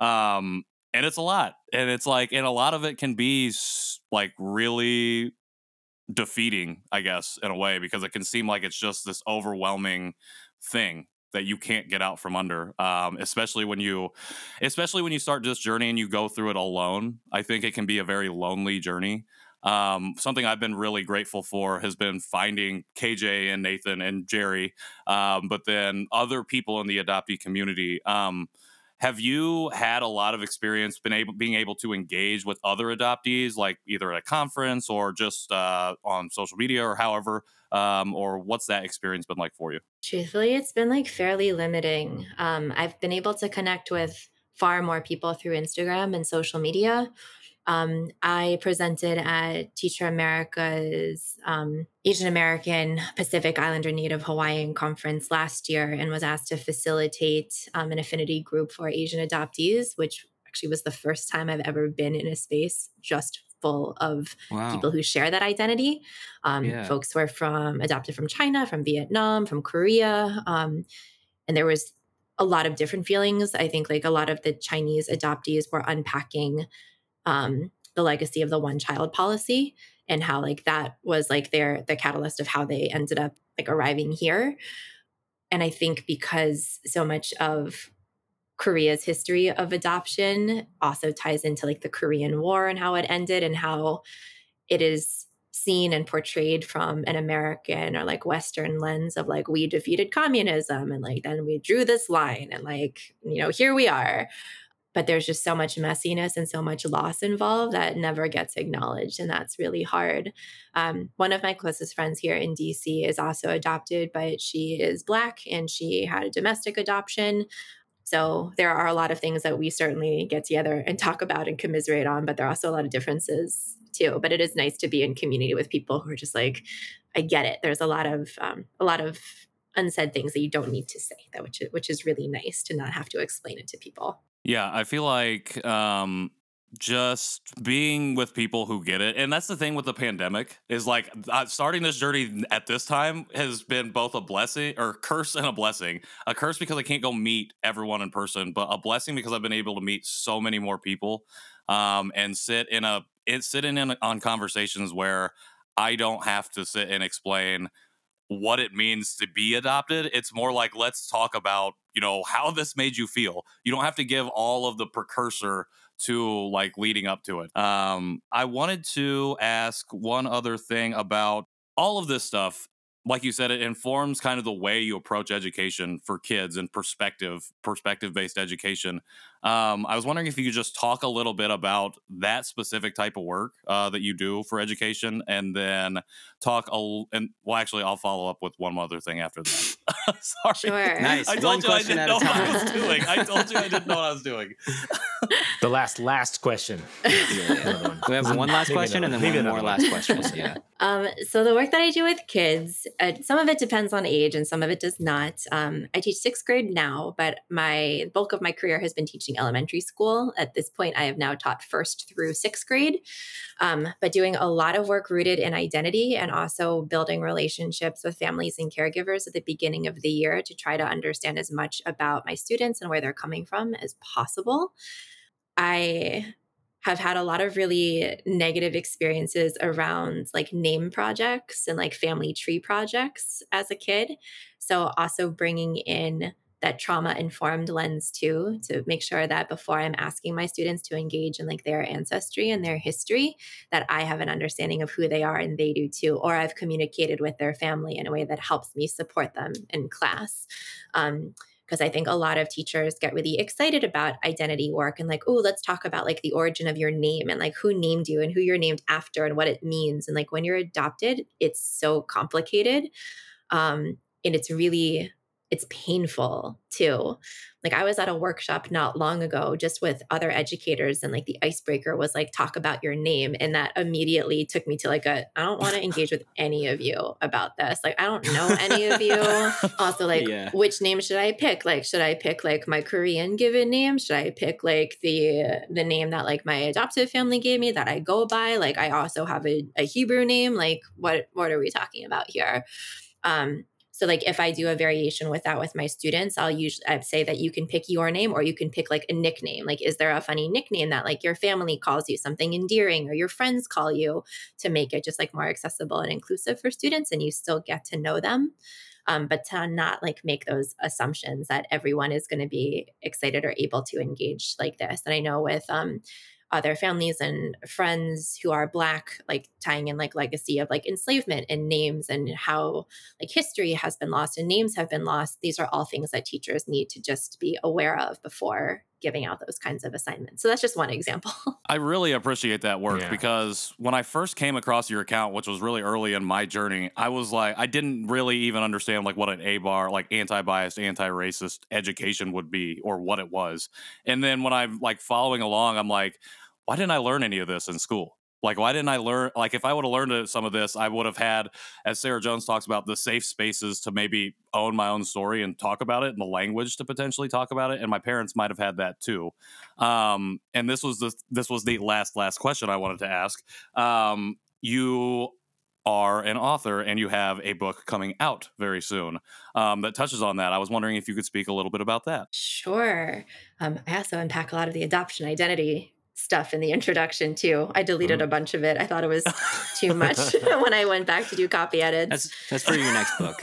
Um, and it's a lot, and it's like, and a lot of it can be like really defeating, I guess, in a way, because it can seem like it's just this overwhelming thing that you can't get out from under um, especially when you especially when you start this journey and you go through it alone i think it can be a very lonely journey. Um, something i've been really grateful for has been finding kj and nathan and jerry um, but then other people in the adoptee community um, have you had a lot of experience been able being able to engage with other adoptees like either at a conference or just uh, on social media or however um, or what's that experience been like for you Truthfully, it's been like fairly limiting. Um, I've been able to connect with far more people through Instagram and social media. Um, I presented at Teach For America's um, Asian American Pacific Islander Native Hawaiian conference last year and was asked to facilitate um, an affinity group for Asian adoptees, which actually was the first time I've ever been in a space just full of Wow. people who share that identity. Um, Yeah. Folks who are from adopted from China, from Vietnam, from Korea, um, and there was a lot of different feelings. I think like a lot of the Chinese adoptees were unpacking um, the legacy of the one child policy and how like that was like their the catalyst of how they ended up like arriving here. And I think because so much of Korea's history of adoption also ties into like the Korean War and how it ended and how it is seen and portrayed from an American or like Western lens of like we defeated communism and like then we drew this line and like you know here we are. But there's just so much messiness and so much loss involved that never gets acknowledged, and that's really hard. Um, one of my closest friends here in DC is also adopted, but she is Black and she had a domestic adoption. So there are a lot of things that we certainly get together and talk about and commiserate on, but there are also a lot of differences too. But it is nice to be in community with people who are just like, I get it. There's a lot of um, a lot of unsaid things that you don't need to say, that which which is really nice to not have to explain it to people. Yeah, I feel like um just being with people who get it. And that's the thing with the pandemic is like uh, starting this journey at this time has been both a blessing or curse and a blessing. A curse because I can't go meet everyone in person, but a blessing because I've been able to meet so many more people um and sit in a it sit in, in on conversations where I don't have to sit and explain what it means to be adopted. It's more like let's talk about, you know, how this made you feel. You don't have to give all of the precursor to like leading up to it. Um I wanted to ask one other thing about all of this stuff. Like you said, it informs kind of the way you approach education for kids and perspective, perspective based education. Um, I was wondering if you could just talk a little bit about that specific type of work uh, that you do for education, and then talk a l- and well, actually, I'll follow up with one other thing after that. <laughs> <laughs> Sorry, Sure. Nice. I One told you I didn't know what I was doing. I told you I didn't know what I was doing. The last last question. <laughs> Another one. We have one last question and then another- one more last one. question. Yeah. Um, so the work that I do with kids, uh, some of it depends on age and some of it does not. Um, I teach sixth grade now, but my bulk of my career has been teaching elementary school. At this point, I have now taught first through sixth grade, um, but doing a lot of work rooted in identity and also building relationships with families and caregivers at the beginning of the year to try to understand as much about my students and where they're coming from as possible. I have had a lot of really negative experiences around like name projects and like family tree projects as a kid. So, also bringing in that trauma informed lens too to make sure that before i'm asking my students to engage in like their ancestry and their history that i have an understanding of who they are and they do too or i've communicated with their family in a way that helps me support them in class um, because I think a lot of teachers get really excited about identity work and like, oh, let's talk about like the origin of your name and like who named you and who you're named after and what it means. And like when you're adopted, it's so complicated. Um, and it's really it's painful too. Like I was at a workshop not long ago just with other educators and like the icebreaker was like talk about your name and that immediately took me to like a I don't want to engage with any of you about this. Like I don't know any of you. <laughs> Also like yeah. which name should I pick? Like should I pick like my Korean given name? Should I pick like the the name that like my adoptive family gave me that I go by? Like I also have a, a Hebrew name. Like what what are we talking about here? Um so like if I do a variation with that with my students, I'll usually I'd say that you can pick your name or you can pick like a nickname. Like is there a funny nickname that like your family calls you something endearing or your friends call you to make it just like more accessible and inclusive for students and you still get to know them. Um, but to not like make those assumptions that everyone is going to be excited or able to engage like this. And I know with um, uh, their families and friends who are black like tying in like legacy of like enslavement and names and how like history has been lost and names have been lost. These are all things that teachers need to just be aware of before giving out those kinds of assignments. So that's just one example. <laughs> I really appreciate that work yeah. because when I first came across your account, which was really early in my journey, I was like, I didn't really even understand like what an ABAR, like anti-biased, anti-racist education would be or what it was. And then when I'm like following along, I'm like, why didn't I learn any of this in school? Like, why didn't I learn? Like, if I would have learned some of this, I would have had, as Sarah Jones talks about, the safe spaces to maybe own my own story and talk about it, and the language to potentially talk about it. And my parents might have had that too. Um, and this was the this was the last last question I wanted to ask. Um, you are an author and you have a book coming out very soon um, that touches on that. I was wondering if you could speak a little bit about that. Sure. Um, I also unpack a lot of the adoption identity stuff in the introduction too. I deleted mm. a bunch of it. I thought it was <laughs> too much <laughs> when I went back to do copy edits. That's that's for your next book.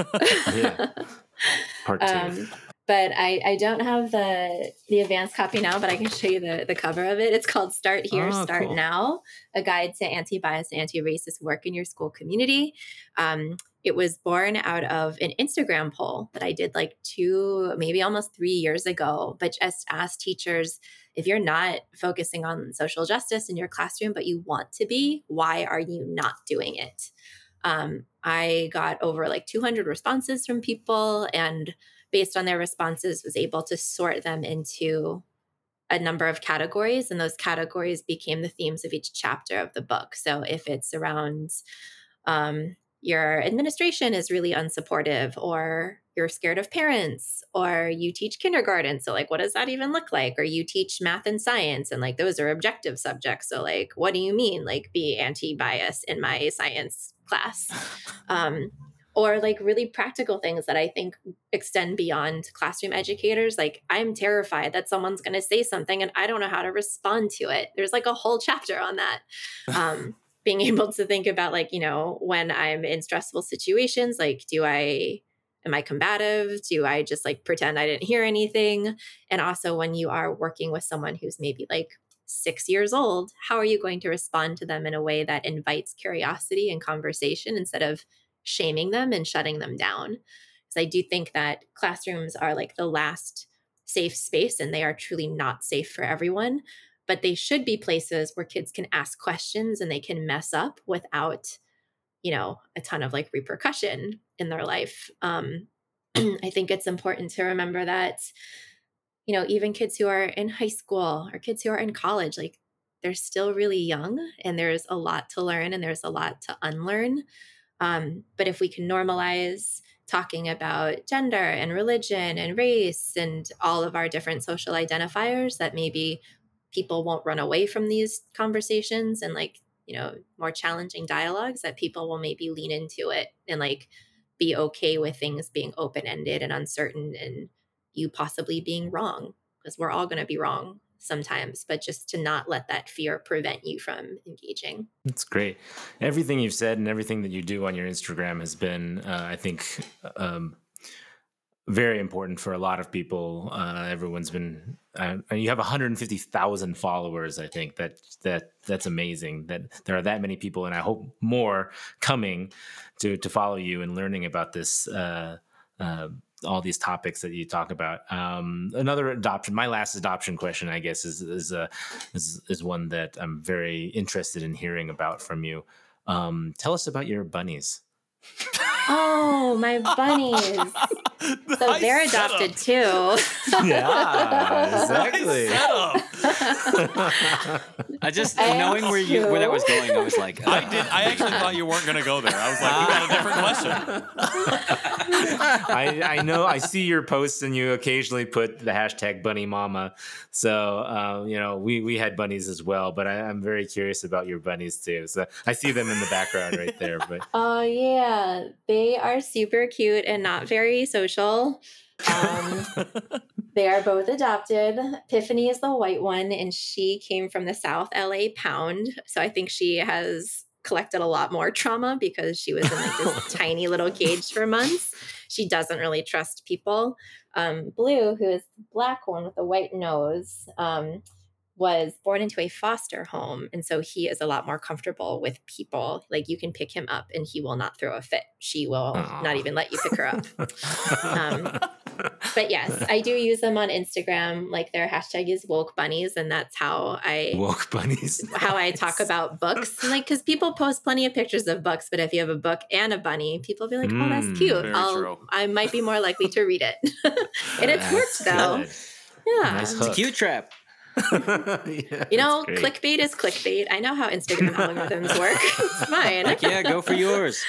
yeah. <laughs> Part two. Um, but I, I don't have the the advanced copy now, but I can show you the, the cover of it. It's called Start Here, oh, Start cool. Now, a guide to anti-bias and anti-racist work in your school community. Um, it was born out of an Instagram poll that I did like two, maybe almost three years ago, but just asked teachers if you're not focusing on social justice in your classroom, but you want to be, why are you not doing it? Um, I got over like 200 responses from people, and based on their responses, was able to sort them into a number of categories, and those categories became the themes of each chapter of the book. So if it's around um, your administration is really unsupportive, or you're scared of parents or you teach kindergarten so like what does that even look like? Or you teach math and science and like those are objective subjects so like what do you mean like be anti-bias in my science class? <laughs> Um, or like really practical things that i think extend beyond classroom educators like i'm terrified that someone's going to say something and i don't know how to respond to it. There's like a whole chapter on that. Um, being <laughs> able to think about like you know when i'm in stressful situations like do i am I combative? Do I just like pretend I didn't hear anything? And also, when you are working with someone who's maybe like six years old, how are you going to respond to them in a way that invites curiosity and conversation instead of shaming them and shutting them down? Because I do think that classrooms are like the last safe space and they are truly not safe for everyone. But they should be places where kids can ask questions and they can mess up without you know a ton of like repercussion in their life. Um <clears throat> i think it's important to remember that you know even kids who are in high school or kids who are in college like they're still really young and there's a lot to learn and there's a lot to unlearn. Um, but if we can normalize talking about gender and religion and race and all of our different social identifiers that maybe people won't run away from these conversations and like you know more challenging dialogues that people will maybe lean into it and like be okay with things being open-ended and uncertain and you possibly being wrong because we're all going to be wrong sometimes but just to not let that fear prevent you from engaging. That's great. Everything you've said and everything that you do on your instagram has been uh, i think um, very important for a lot of people. Uh, everyone's been, uh, and you have 150,000 followers. I think that that that's amazing. That there are that many people, and I hope more coming to to follow you and learning about this. Uh, uh, all these topics that you talk about. Um, another adoption, my last adoption question, I guess, is is, uh, is is one that I'm very interested in hearing about from you. Um, tell us about your bunnies. Oh, my bunnies. <laughs> So they're adopted too. Yeah, <laughs> exactly. I just <laughs> I knowing where you where that was going, I was like, I uh, did. I actually thought you weren't going to go there. I was like, we got a different question. I, I know I see your posts and you occasionally put the hashtag bunny mama. So uh, you know we we had bunnies as well, but I, I'm very curious about your bunnies too. So I see them in the background right there. But <laughs> Oh yeah, they are super cute and not very social. Um, <laughs> they are both adopted. Tiffany is the white one, and she came from the South LA Pound. So I think she has collected a lot more trauma because she was in like this <laughs> tiny little cage for months. She doesn't really trust people. Um, Blue, who is the black one with the white nose, um, was born into a foster home. And so he is a lot more comfortable with people. Like you can pick him up and he will not throw a fit. She will Aw. not even let you pick her up. <laughs> Um, But yes, <laughs> I do use them on Instagram. Like their hashtag is woke bunnies, and that's how I woke bunnies. <laughs> how I talk about books. Like because people post plenty of pictures of books, but if you have a book and a bunny, people be like, "Oh, that's Mm, cute." very I'll true. I might be more likely to read it, <laughs> and it's worked though. Good. Yeah. Nice it's a cute trap. <laughs> Yeah, You know, clickbait is clickbait. I know how Instagram algorithms work. <laughs> It's fine. Like, yeah, go for yours.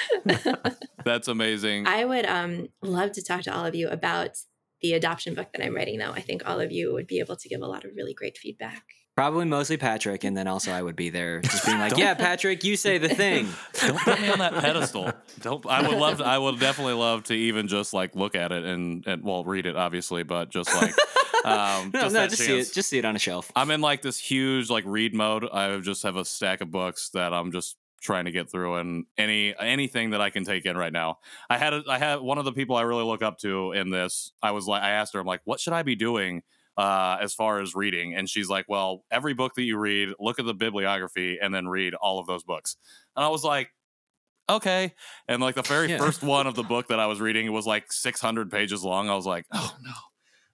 <laughs> That's amazing. I would um love to talk to all of you about the adoption book that I'm writing though. I think all of you would be able to give a lot of really great feedback. Probably mostly Patrick, and then also I would be there, just being like, <laughs> "Yeah, Patrick, you say the thing." <laughs> Don't put me on that pedestal. Don't. I would love. To, I would definitely love to even just like look at it and and well read it obviously, but just like <laughs> um, No, just no, that just see it. Just see it on a shelf. I'm in like this huge like read mode. I just have a stack of books that I'm just trying to get through and any anything that I can take in right now. I had a, I had one of the people I really look up to in this. I was like I asked her I'm like what should I be doing uh as far as reading and she's like well every book that you read look at the bibliography and then read all of those books. And I was like okay. And like the very Yeah. first one of the book that I was reading was like 600 pages long. I was like, oh no.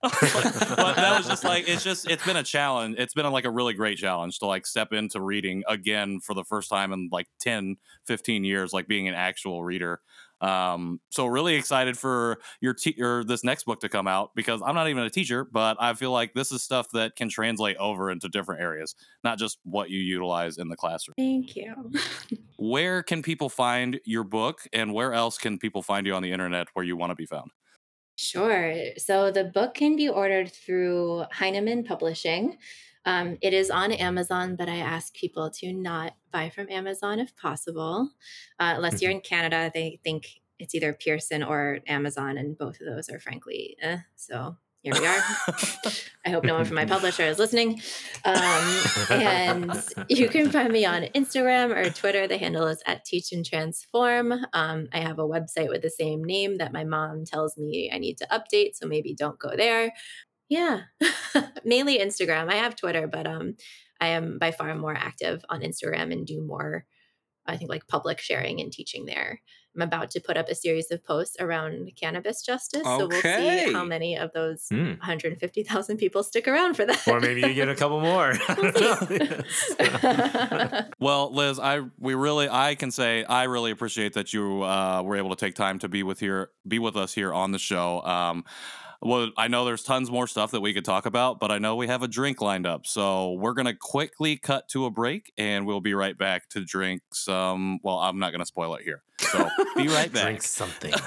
<laughs> but that was just like it's just it's been a challenge. It's been like a really great challenge to like step into reading again for the first time in like 10, 15 years, like being an actual reader. Um, so really excited for your te- or this next book to come out because I'm not even a teacher, but I feel like this is stuff that can translate over into different areas, not just what you utilize in the classroom. Thank you. Where can people find your book and where else can people find you on the internet where you want to be found? Sure. So the book can be ordered through Heinemann Publishing. Um, it is on Amazon, but I ask people to not buy from Amazon if possible, uh, unless you're in Canada. They think it's either Pearson or Amazon, and both of those are frankly, eh, so here we are. I hope no one from my publisher is listening. Um, and you can find me on Instagram or Twitter. The handle is at Teach and Transform. Um, I have a website with the same name that my mom tells me I need to update, so maybe don't go there. Yeah, <laughs> mainly Instagram. I have Twitter, but um, I am by far more active on Instagram and do more, I think, like public sharing and teaching there. I'm about to put up a series of posts around cannabis justice, so we'll see how many of those Hmm. 150,000 people stick around for that. Or maybe you get a couple more. <laughs> <laughs> Well, Liz, I we really I can say I really appreciate that you uh, were able to take time to be with here be with us here on the show. Um, well, I know there's tons more stuff that we could talk about, but I know we have a drink lined up, so we're gonna quickly cut to a break, and we'll be right back to drink some. Well, I'm not gonna spoil it here, so <laughs> be right back. Drink something. <laughs>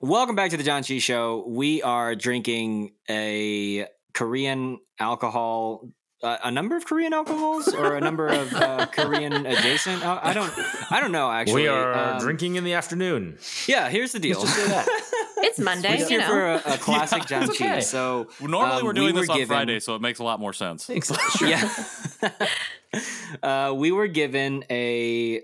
Welcome back to the Janchi Show. We are drinking a Korean alcohol, uh, a number of Korean alcohols, or a number of uh, <laughs> Korean adjacent. Uh, I don't, I don't know. Actually, we are Um, drinking in the afternoon. Yeah, here's the deal. Let's just say that. <laughs> it's Monday, We're you here know. for a, a classic <laughs> John it's Chi. okay. So Normally, um, we're doing we this were on given- Friday, so it makes a lot more sense. Yeah. uh, we were given a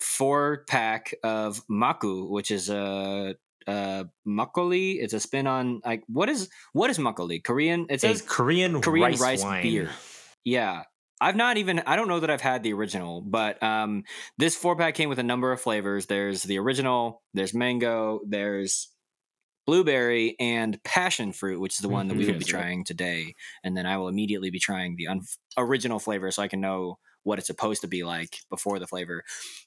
four pack of Makkú, which is a uh makgeolli. It's a spin on like what is what is makgeolli? Korean. It A says Korean, Korean rice, rice, wine. beer. Yeah. I've not even I don't know that I've had the original, but um this four pack came with a number of flavors. There's the original, there's mango, there's blueberry and passion fruit, which is the one that we will be trying today. And then I will immediately be trying the un- original flavor so I can know what it's supposed to be like before the flavor.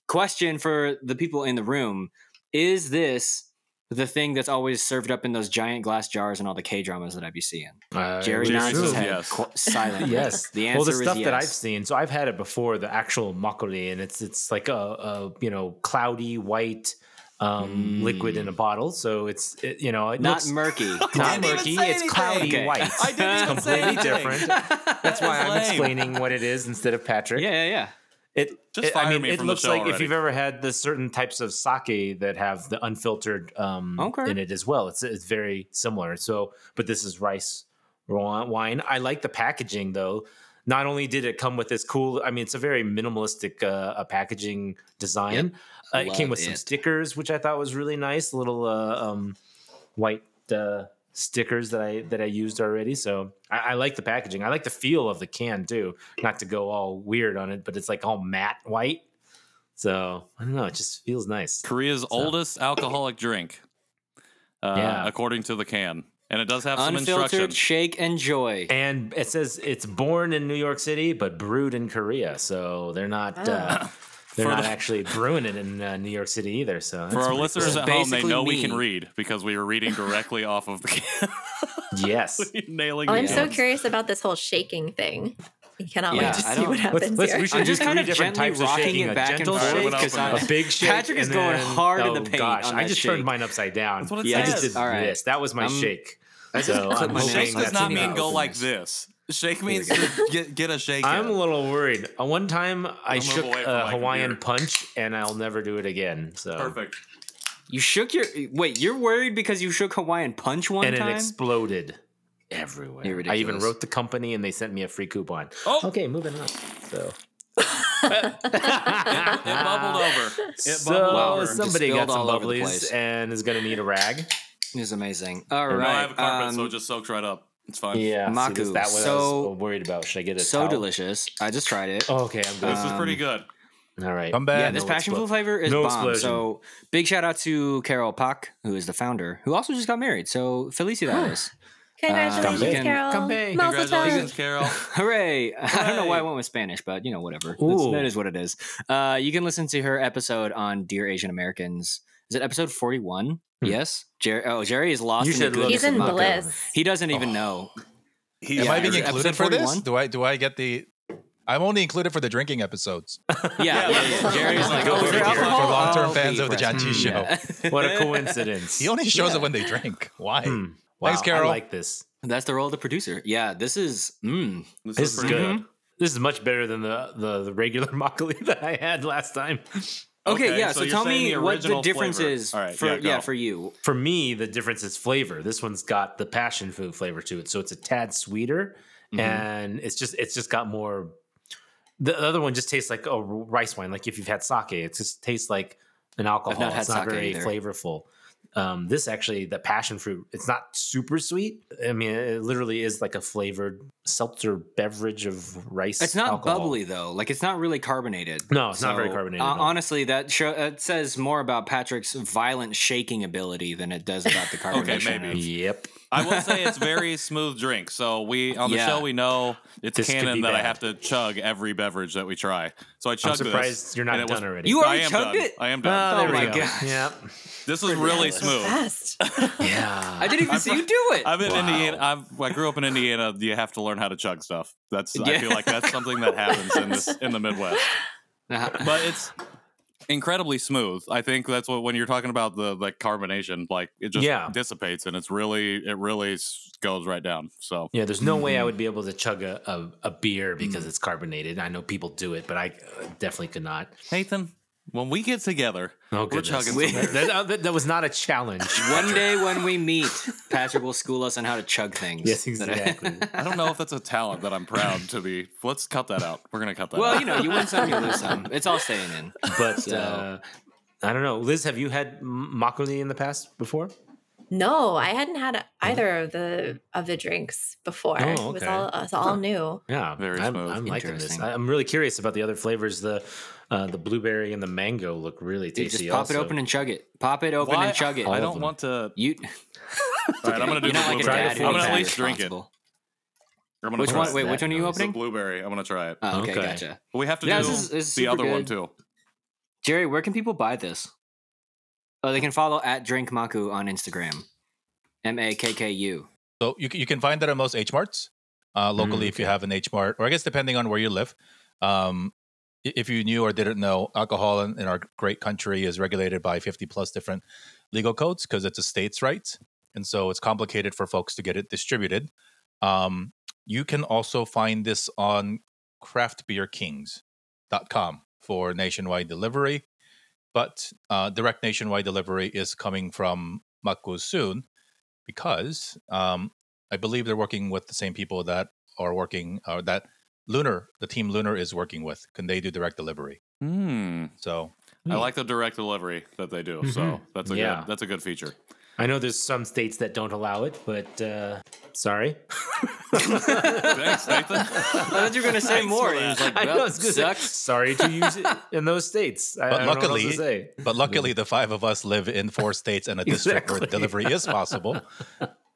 Question for the people in the room, is this the thing that's always served up in those giant glass jars and all the K dramas that I be seeing? Uh, Jerry Jerry nods his head yes. qu- silently. <laughs> yes. The answer well, the is stuff yes. that I've seen, so I've had it before, the actual makgeolli, and it's it's like a, a you know cloudy white um, liquid in a bottle. So it's it, you know it Mm. Not looks murky. <laughs> not murky. It's anything. cloudy Okay. white. I didn't it's even completely different. That's why I'm lame. explaining what it is instead of Patrick. yeah, yeah, yeah. It Just it- I mean, me it from the looks show like if you've ever had the certain types of sake that have the unfiltered um, Okay. in it as well. It's it's very similar. So, but this is rice wine. I like the packaging though. Not only did it come with this cool, I mean, it's a very minimalistic uh, packaging design. Uh, it came Love with some stickers, which I thought was really nice. Little uh, um, white uh, stickers that I that I used already. So I, I like the packaging. I like the feel of the can too. Not to go all weird on it, but it's like all matte white. So I don't know. It just feels nice. Korea's oldest alcoholic drink, uh, Yeah. according to the can, and it does have some Unfiltered instructions. shake and joy. And it says it's born in New York City, but brewed in Korea. So they're not. Uh, <laughs> they're For not the- actually brewing it in uh, New York City either. So For our listeners cool. at home, they Basically know we can read because we were reading directly off of the can. <laughs> yes. Nailing Oh, I'm so cans. curious about this whole shaking thing. I cannot Yeah, wait to I see what happens Let's, let's, here. we should I'm just kind of different gently types of rocking shaking. it back and gentle forth shake, because a I- big shake. Patrick is going then- hard in oh, the paint Gosh, on I just shake. turned mine upside down. That's what it Yeah, I just did All right. this. That was my I'm- shake. I just So clipped my Shake on does not the mean go like this. This. Shake means get, get a shake. I'm in. a little worried. Uh, one time I move shook a Hawaiian computer. punch, and I'll never do it again. So perfect. You shook your wait. You're worried because you shook Hawaiian punch one and time. it exploded everywhere. You're I even wrote the company, and they sent me a free coupon. Oh. okay, moving on. So, It, <laughs> it bubbled over. It so bubbled over. somebody spilled got some over the bubblies place. and is going to need a rag. It's amazing. All No, right, I have a carpet, so um, it just soaks right up. It's fine. Yeah, Makkú. this- that was I So- was worried about. Should I get a so towel? delicious. I just tried it. Oh, okay, I'm good. This is pretty Um, good. All right. Come back. yeah, this no passion fruit flavor is no bomb. explosion. So big shout out to Carol Pak, who is the founder, who also just got married. So felicidades. <gasps> Congratulations, Come back. Carol. Come back. Mazel tov. Congratulations, Carol. <laughs> Hooray! I don't know why I went with Spanish, but you know, whatever. That's, that is what it is. Uh, you can listen to her episode on Dear Asian Americans. Is it episode forty-one? Hmm. Yes. Jerry. Oh, Jerry is lost. You in the should look He's in bliss. He doesn't even know. He's Am I being included for this? 41? Do I do I get the? I'm only included for the drinking episodes. <laughs> Yeah, yeah, yeah. <laughs> Jerry's like, oh, is there. For long-term Oh, fans of the press- Janchi Hmm, yeah. What a <laughs> coincidence. He only shows up when they drink. Why? Hmm. Thanks, Carol. I like this. That's the role of the producer. Yeah, this is. Mm, This, This is is pretty good. good. This is much better than the the, the regular makgeolli that I had last time. Okay, Okay, yeah. so So, tell me the what the difference flavor. is All right, for yeah, yeah, for you. For me, the difference is flavor. This one's got the passion fruit flavor to it, so it's a tad sweeter, Mhm. and it's just it's just got more. The other one just tastes like a rice wine. Like if you've had sake, it just tastes like an alcohol. I've not had it's not sake very either. flavorful. Um, this actually, the passion fruit, it's not super sweet. I mean, it literally is like a flavored seltzer beverage of rice. It's not alcohol. bubbly though. Like it's not really carbonated. No, it's not very carbonated uh, honestly, that show it says more about Patrick's violent shaking ability than it does about the <laughs> carbonation. okay, maybe. of- Yep. I will say it's very smooth drink. So we on the Yeah. show we know it's This canon be that I have to chug every beverage that we try. So I I'm surprised this. you're not done was- already. You I already chugged done. it? I am Oh, done. there Oh we my go. gosh. Yep. this was really smooth. fast. <laughs> Yeah. I didn't even see you do it. I'm in Wow. Indiana. I'm, I grew up in Indiana. You have to learn how to chug stuff. That's I feel like that's something that happens in this in the Midwest. <laughs> Uh-huh. But it's incredibly smooth. I think that's what when you're talking about the like carbonation, like it just Yeah. dissipates and it's really it really goes right down. So Yeah, there's no way I Mm. would be able to chug a, a, a beer because it's carbonated. I know people do it, but I uh, definitely could not. Nathan, When we get together, Oh, we're chugging. We- that, that- that was not a challenge. <laughs> One day when we meet, Patrick will school us on how to chug things. Yes, <laughs> exactly. I don't know if that's a talent that I'm proud to be. Let's cut that out. We're gonna cut that. well, out. you know, you win some, you lose some. It's all staying in. But So- uh, I don't know. Liz, have you had m- makgeolli in the past before? No, I hadn't had either of the of the drinks before. Oh, It was okay. all it's all new. Yeah, Very I'm, smooth. I'm liking this. I- I'm really curious about the other flavors. The uh, the blueberry and the mango look really You tasty. just pop it open and chug it. Pop it open Why- and chug it. I All of don't want to. You, <laughs> All right, I'm gonna do you're the not like a blueberry. dad I'm gonna at least drink it. responsible. I'm gonna Which one? Wait, which one are you noise? It's the opening? blueberry. I'm gonna try it. Oh, okay, Okay. gotcha. we have to Yeah, do this is- this is the super other one too. Jerry, where can people buy this? Oh, they can follow at Drink Makkú on Instagram. M A K K U. So you, can- you can find that at most H Marts uh, locally Mm, if you have an H Mart, or I guess depending on where you live. Um, if you knew or didn't know, alcohol in, in our great country is regulated by 50 plus different legal codes because it's a states' rights. And so it's complicated for folks to get it distributed. Um, you can also find this on craftbeerkings.com for nationwide delivery. But uh, direct nationwide delivery is coming from Makkú soon because um, I believe they're working with the same people that are working or that Lunar, the team Lunar is working with. Can they do direct delivery? Hmm. So I like the direct delivery that they do. So Mhm. that's a Yeah. good. That's a good feature. I know there's some states that don't allow it, but uh, sorry. <laughs> Thanks, Nathan. I thought you were gonna say Thanks more. for and was that. like, I know, it's gonna sucks. sorry to use it in those states. I, But I don't know what else luckily- to say. But luckily, the five of us live in four states and a district where delivery is possible.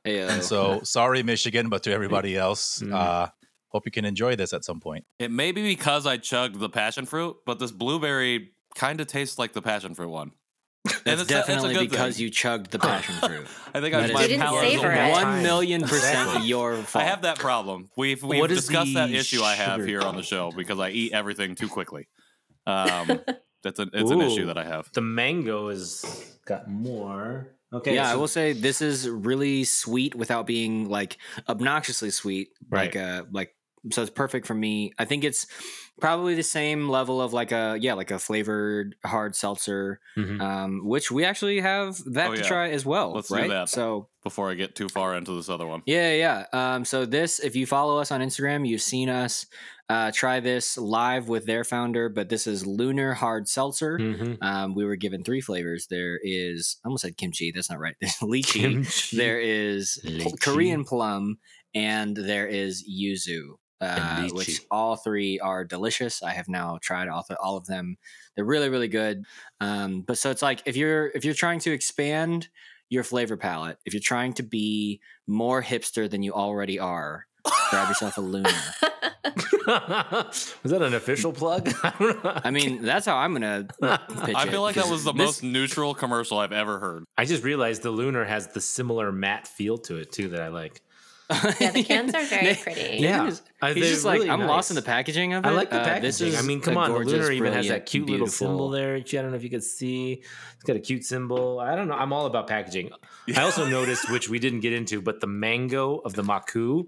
Heyo. And so, sorry, Michigan, but to everybody else, Mm. uh, hope you can enjoy this at some point. It may be because I chugged the passion fruit, but this blueberry kind of tastes like the passion fruit one. That's it's a- it's a definitely good because thing. you chugged the passion <laughs> fruit. I think I is my didn't palate is a savor it. One million percent Exactly. your fault. I have that problem. We've we've What is discussed that issue I have here on the show because I eat everything too quickly. Um, <laughs> that's a, it's an issue that I have. The mango has got more. Okay. yeah, I will say this is really sweet without being like obnoxiously sweet. Like uh like so it's perfect for me. I think it's probably the same level of like a yeah, like a flavored hard seltzer, Mhm. um, which we actually have that Oh, to yeah. try as well. Let's do that. So Before I get too far into this other one, yeah, yeah. Um, so this, if you follow us on Instagram, you've seen us uh, try this live with their founder, but this is Lunar Hard Seltzer. Mhm. Um, we were given three flavors. There is, I almost said kimchi. That's not right. There's <laughs> lychee. Kimchi. There is Lychee. Korean plum, and there is yuzu. Uh, which all three are delicious. I have now tried all, th- all of them. They're really, really good. Um, but so it's like if you're if you're trying to expand your flavor palette, if you're trying to be more hipster than you already are, grab yourself a Lunar. <laughs> was that an official plug? <laughs> I don't know. I mean, that's how I'm gonna pitch I it, feel like that was the this- most neutral commercial I've ever heard. I just realized the lunar has the similar matte feel to it too that I like. <laughs> Yeah, the cans are very pretty. Yeah. is- Uh, he's they're just like I'm lost in the packaging of it. I like the Uh, packaging. this is I mean, come a on, the gorgeous, lunar even has that cute little symbol there. I don't know if you could see. It's got a cute symbol. I don't know. I'm all about packaging. <laughs> I also noticed, which we didn't get into, but the mango of the Makkú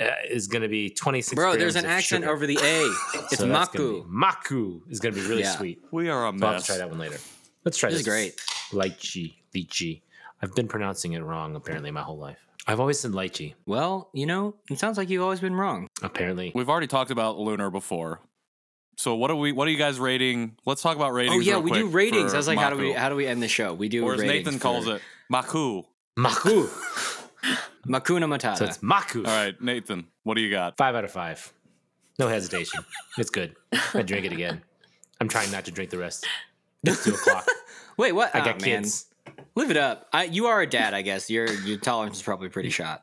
uh, is going to be 26. Bro, there's an of accent sugar. over the A. <laughs> It's So that's Makkú. Makkú is going to be really Yeah. sweet. We are a So I'll have to try that one later. Let's try This this. is great. Lychee. Lychee. I've been pronouncing it wrong apparently my whole life. I've always said lychee. Well, you know, it sounds like you've always been wrong. Apparently. We've already talked about Lunar before. So what are we? What are you guys rating? Let's talk about ratings. Oh yeah, real we do ratings. for I was like, how do we how do we end the show? We do Or as ratings Nathan calls for it, Makkú. Makkú. <laughs> Makuna Matata. So it's Makkú. All right, Nathan, what do you got? Five out of five. No hesitation. it's good. I drink it again. I'm trying not to drink the rest. It's two o'clock. <laughs> Wait, what? I Ah, got man. kids. Live it up. I, you are a dad, I guess. Your your tolerance is probably pretty shot.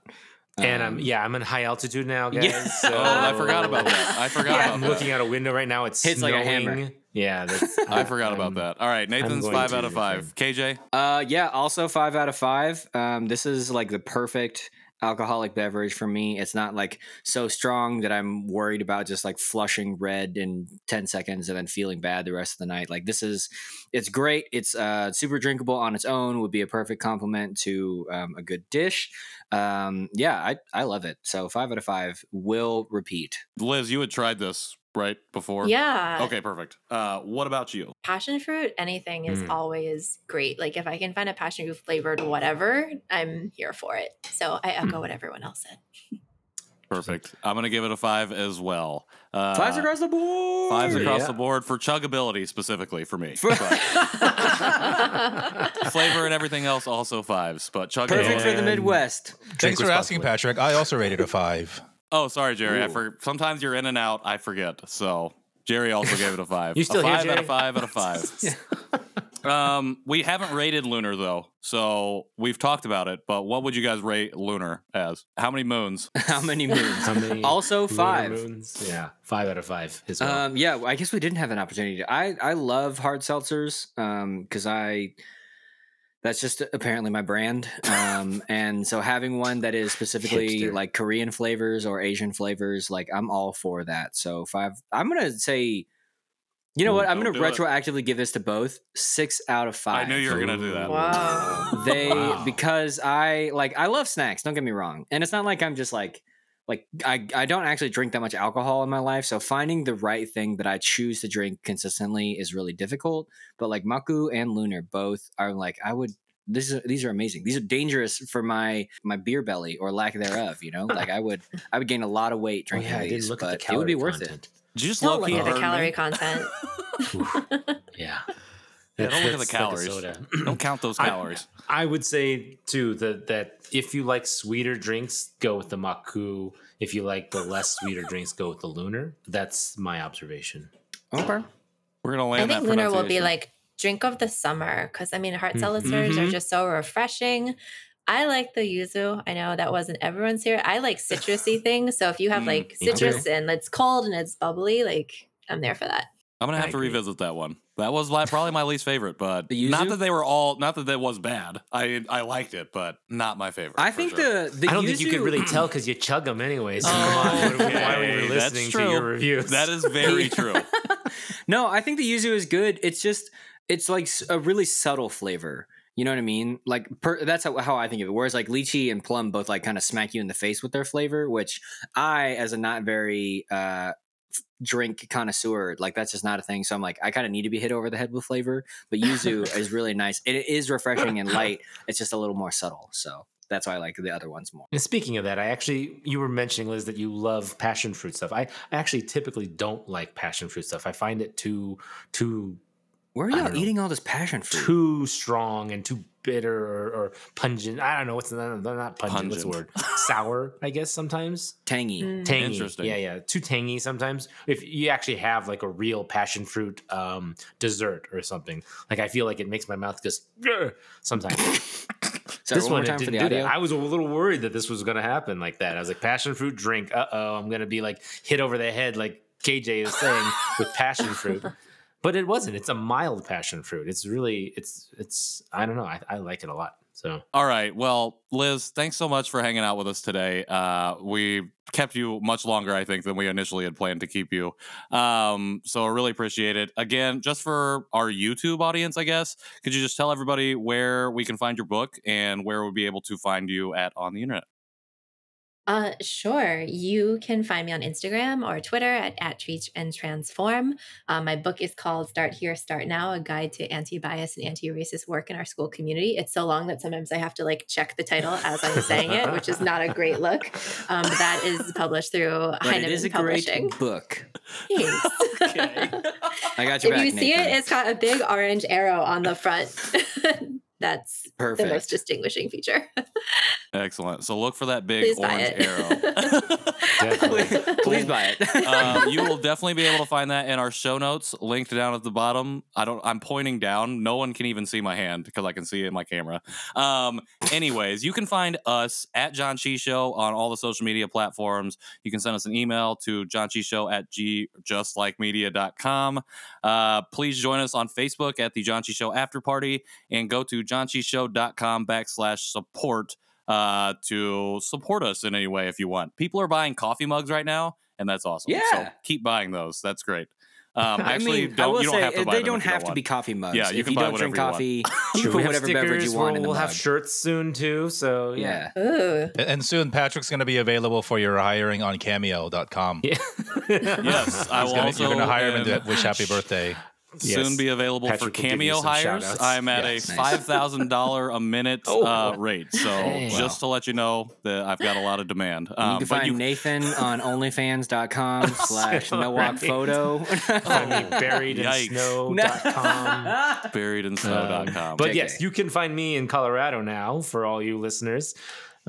And Um, I'm yeah, I'm in high altitude now, guys. Yeah. <laughs> So Oh, I forgot about that. I forgot Yeah, about I'm that. looking out a window right now. It's Hits like a hammer. Yeah, <laughs> that's, I forgot about I'm- that. All right, Nathan's five out of five. KJ, Uh, yeah. Also, five out of five. Um, this is like the perfect alcoholic beverage for me. It's not like so strong that I'm worried about just like flushing red in ten seconds and then feeling bad the rest of the night. Like this is, it's great. It's uh super drinkable on its own. Would be a perfect complement to um, a good dish. Um, yeah, I I love it. So five out of five. Will repeat. Liz, you had tried this right before. Yeah. Okay, perfect. Uh, what about you? Passion fruit, anything is Mm. always great. Like if I can find a passion fruit flavored whatever, I'm here for it. So I echo what everyone else said. Perfect. I'm gonna give it a five as well. Uh, Fives across the board. Fives across Yeah. the board for chuggability specifically for me. <laughs> But <laughs> flavor and everything else also fives, but chuggability. Perfect for the Midwest. Thanks for asking. Patrick. I also rated a five. Oh, sorry, Jerry. I for sometimes you're in and out. I forget. So Jerry also gave it a five. <laughs> You still a here, five out of five out of five. <laughs> um, we haven't rated Lunar though, so we've talked about it. But what would you guys rate Lunar as? How many moons? <laughs> How many moons? How many Also five. moons? Yeah, five out of five as well. Um, yeah, I guess we didn't have an opportunity. To, I I love hard seltzers because I that's just apparently my brand. Um, and so having one that is specifically Hipster. like Korean flavors or Asian flavors, like I'm all for that. So five. I'm gonna say. You know what? I'm gonna do it. retroactively give this to both. Six out of five. I knew you were gonna do that. Wow. they Wow. because I like I love snacks. Don't get me wrong, and it's not like I'm just like like I I don't actually drink that much alcohol in my life. So finding the right thing that I choose to drink consistently is really difficult. But like Makkú and Lunar both are like I would. This is these are amazing. These are dangerous for my my beer belly or lack thereof. You know, like I would I would gain a lot of weight <laughs> Oh, drinking yeah, these, look but at the it would be worth it. content. Did you just Don't look at the calorie me? content. <laughs> Yeah. Yeah, don't look at the That's like calories. soda. <clears throat> Don't count those calories. I would say too that that if you like sweeter drinks, go with the Makkú. If you like the less sweeter drinks, go with the Lunar. That's my observation. Okay. We're gonna land. I think that Lunar will be like drink of the summer because I mean hard Mm. seltzers are Mhm. just so refreshing. I like the yuzu. I know that wasn't everyone's here. I like citrusy <sighs> things. So if you have Mm, like citrus and it's cold and it's bubbly, like I'm there for that. I'm gonna I have to agree. revisit that one. That was like probably my least favorite, but The not that they were all. Not that that was bad. I I liked it, but not my favorite. I think sure. the the I don't think you could really tell because you chug them anyways. So Oh, come on, what- why were okay, you that's listening to true. your reviews? that is very <laughs> true. <laughs> no, I think the yuzu is good. It's just it's like s- a really subtle flavor. You know what I mean? Like per, that's how, how I think of it. Whereas like lychee and plum both like kind of smack you in the face with their flavor, which I, as a not very uh, f- drink connoisseur, like that's just not a thing. So I'm like, I kind of need to be hit over the head with flavor. But yuzu is <laughs> really nice. It is refreshing and <laughs> light. It's just a little more subtle. So that's why I like the other ones more. And speaking of that, I actually you were mentioning Liz that you love passion fruit stuff. I, I actually typically don't like passion fruit stuff. I find it too too Where are y'all know. eating all this passion fruit? too strong and too bitter or, or pungent. I don't know what's not, not pungent. What's the word? Sour, I guess sometimes. Tangy. Mm. Tangy. Interesting. Yeah, yeah. Too tangy sometimes. If you actually have like a real passion fruit um, dessert or something, like I feel like it makes my mouth just sometimes. <laughs> Sorry, this one one time for didn't the do audio. that. I was a little worried that this was going to happen like that. I was like, passion fruit drink. Uh oh, I'm going to be like hit over the head, like KJ is saying, with passion fruit. <laughs> But it wasn't. It's a mild passion fruit. It's really, it's, it's. I don't know. I, I like it a lot. So All right. Well, Liz, thanks so much for hanging out with us today. Uh, we kept you much longer, I think, than we initially had planned to keep you. Um, so I really appreciate it. Again, just for our YouTube audience, I guess, could you just tell everybody where we can find your book and where we'll be able to find you at on the internet? Uh, sure. You can find me on Instagram or Twitter at, at and Transform. Um, my book is called Start Here, Start Now, a guide to anti-bias and anti-racist work in our school community. It's so long that sometimes I have to like check the title as I'm saying it, which is not a great look. Um, that is published through <laughs> But it is Heinemann a Publishing. great book. Thanks. <laughs> <laughs> I got your if back. you see Nathan. it, it's got a big orange arrow on the front. That's perfect. the most distinguishing feature. <laughs> Excellent. So look for that big Please orange arrow. <laughs> definitely. Please buy it. uh, <laughs> you will definitely be able to find that in our show notes, linked down at the bottom. I don't. I'm pointing down. No one can even see my hand because I can see it in my camera. Um, anyways, you can find us at Janchi Show on all the social media platforms. You can send us an email to john janchishow at g justlikemedia.com. Uh, please join us on Facebook at the Janchi Show After Party and go to janchishow.com backslash support uh, to support us in any way if you want. People are buying coffee mugs right now, and that's awesome. Yeah. So keep buying those. That's great. <laughs> Um, I actually, mean, don't will you don't say have to buy they don't if you have to be coffee mugs. Yeah, you if can you buy don't drink whatever you want. coffee, <laughs> you can we put have whatever beverage you stickers, want in We'll, the we'll have shirts soon too. So yeah. Yeah. And- And soon Patrick's going to be available for your hiring on cameo.com. Yeah. <laughs> Yes, I He's will gonna- also. you're going to hire him and and wish happy birthday. Soon be available Patrick for will give you cameo hires. I'm at Yes. a Nice. five thousand dollar a minute <laughs> Oh. uh, rate. So Dang. just to let you know that I've got a lot of demand. you Um, can but find you Nathan <laughs> on OnlyFans.com <laughs> slash Nowack photo. Find me buried in Yikes. snow.com. buried in snow.com. But JK. yes, you can find me in Colorado now for all you listeners,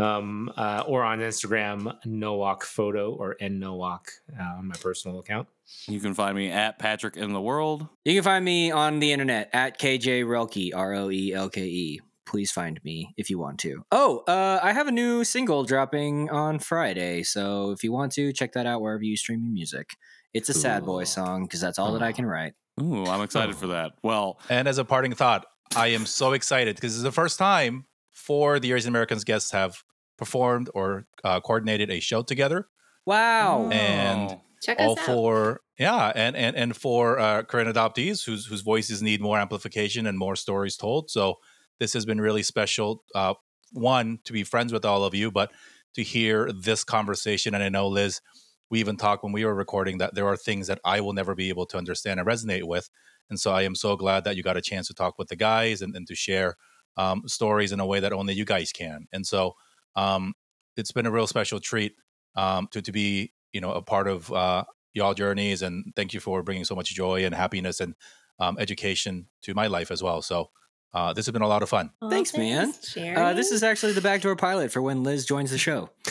um, uh, or on Instagram, Nowack Photo or nnowack uh, on my personal account. you can find me at Patrick in the world. You can find me on the internet at KJ Roelke, R O E L K E. Please find me if you want to. Oh, uh, I have a new single dropping on Friday. So if you want to, check that out wherever you stream your music. It's a sad boy song because that's all that I can write. Ooh, I'm excited for that. Well, And as a parting thought, I am so excited because this is the first time four of the Asian Americans guests have performed or uh, coordinated a show together. Wow. And Check all us out. for yeah, and and and for uh, Korean adoptees whose whose voices need more amplification and more stories told. So this has been really special. Uh, one to be friends with all of you, but to hear this conversation. And I know Liz, we even talked when we were recording that there are things that I will never be able to understand and resonate with. And so I am so glad that you got a chance to talk with the guys and, and to share um, stories in a way that only you guys can. And so um, it's been a real special treat um, to to be you know a part of uh, y'all journeys, and thank you for bringing so much joy and happiness and um, education to my life as well. So uh, this has been a lot of fun. Aw, Thanks, man. Uh, this is actually the backdoor pilot for when Liz joins the show. <laughs>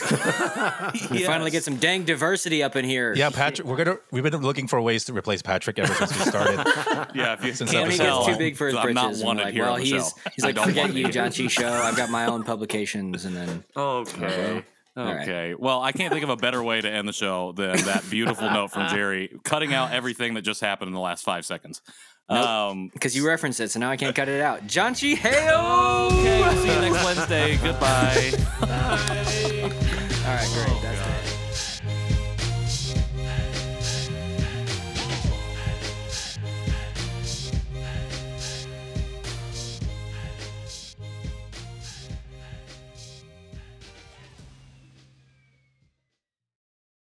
We finally get some dang diversity up in here. Yeah, Patrick, we're gonna we've been looking for ways to replace Patrick ever since we started. <laughs> yeah. If you Since can't When he episode gets too big for his I'm not britches, and wanted like, here well, he's he's like, don't forget you, John here. Chi show. I've got my own publications, and then <laughs> Okay. All right. Okay. Well, I can't think of a better way to end the show than that beautiful note from Jerry, cutting out everything that just happened in the last five seconds. Um, because you referenced it, so now I can't cut it out. Janchi, heyo! okay, we'll see you next Wednesday. Goodbye. <laughs> All right, great. That's.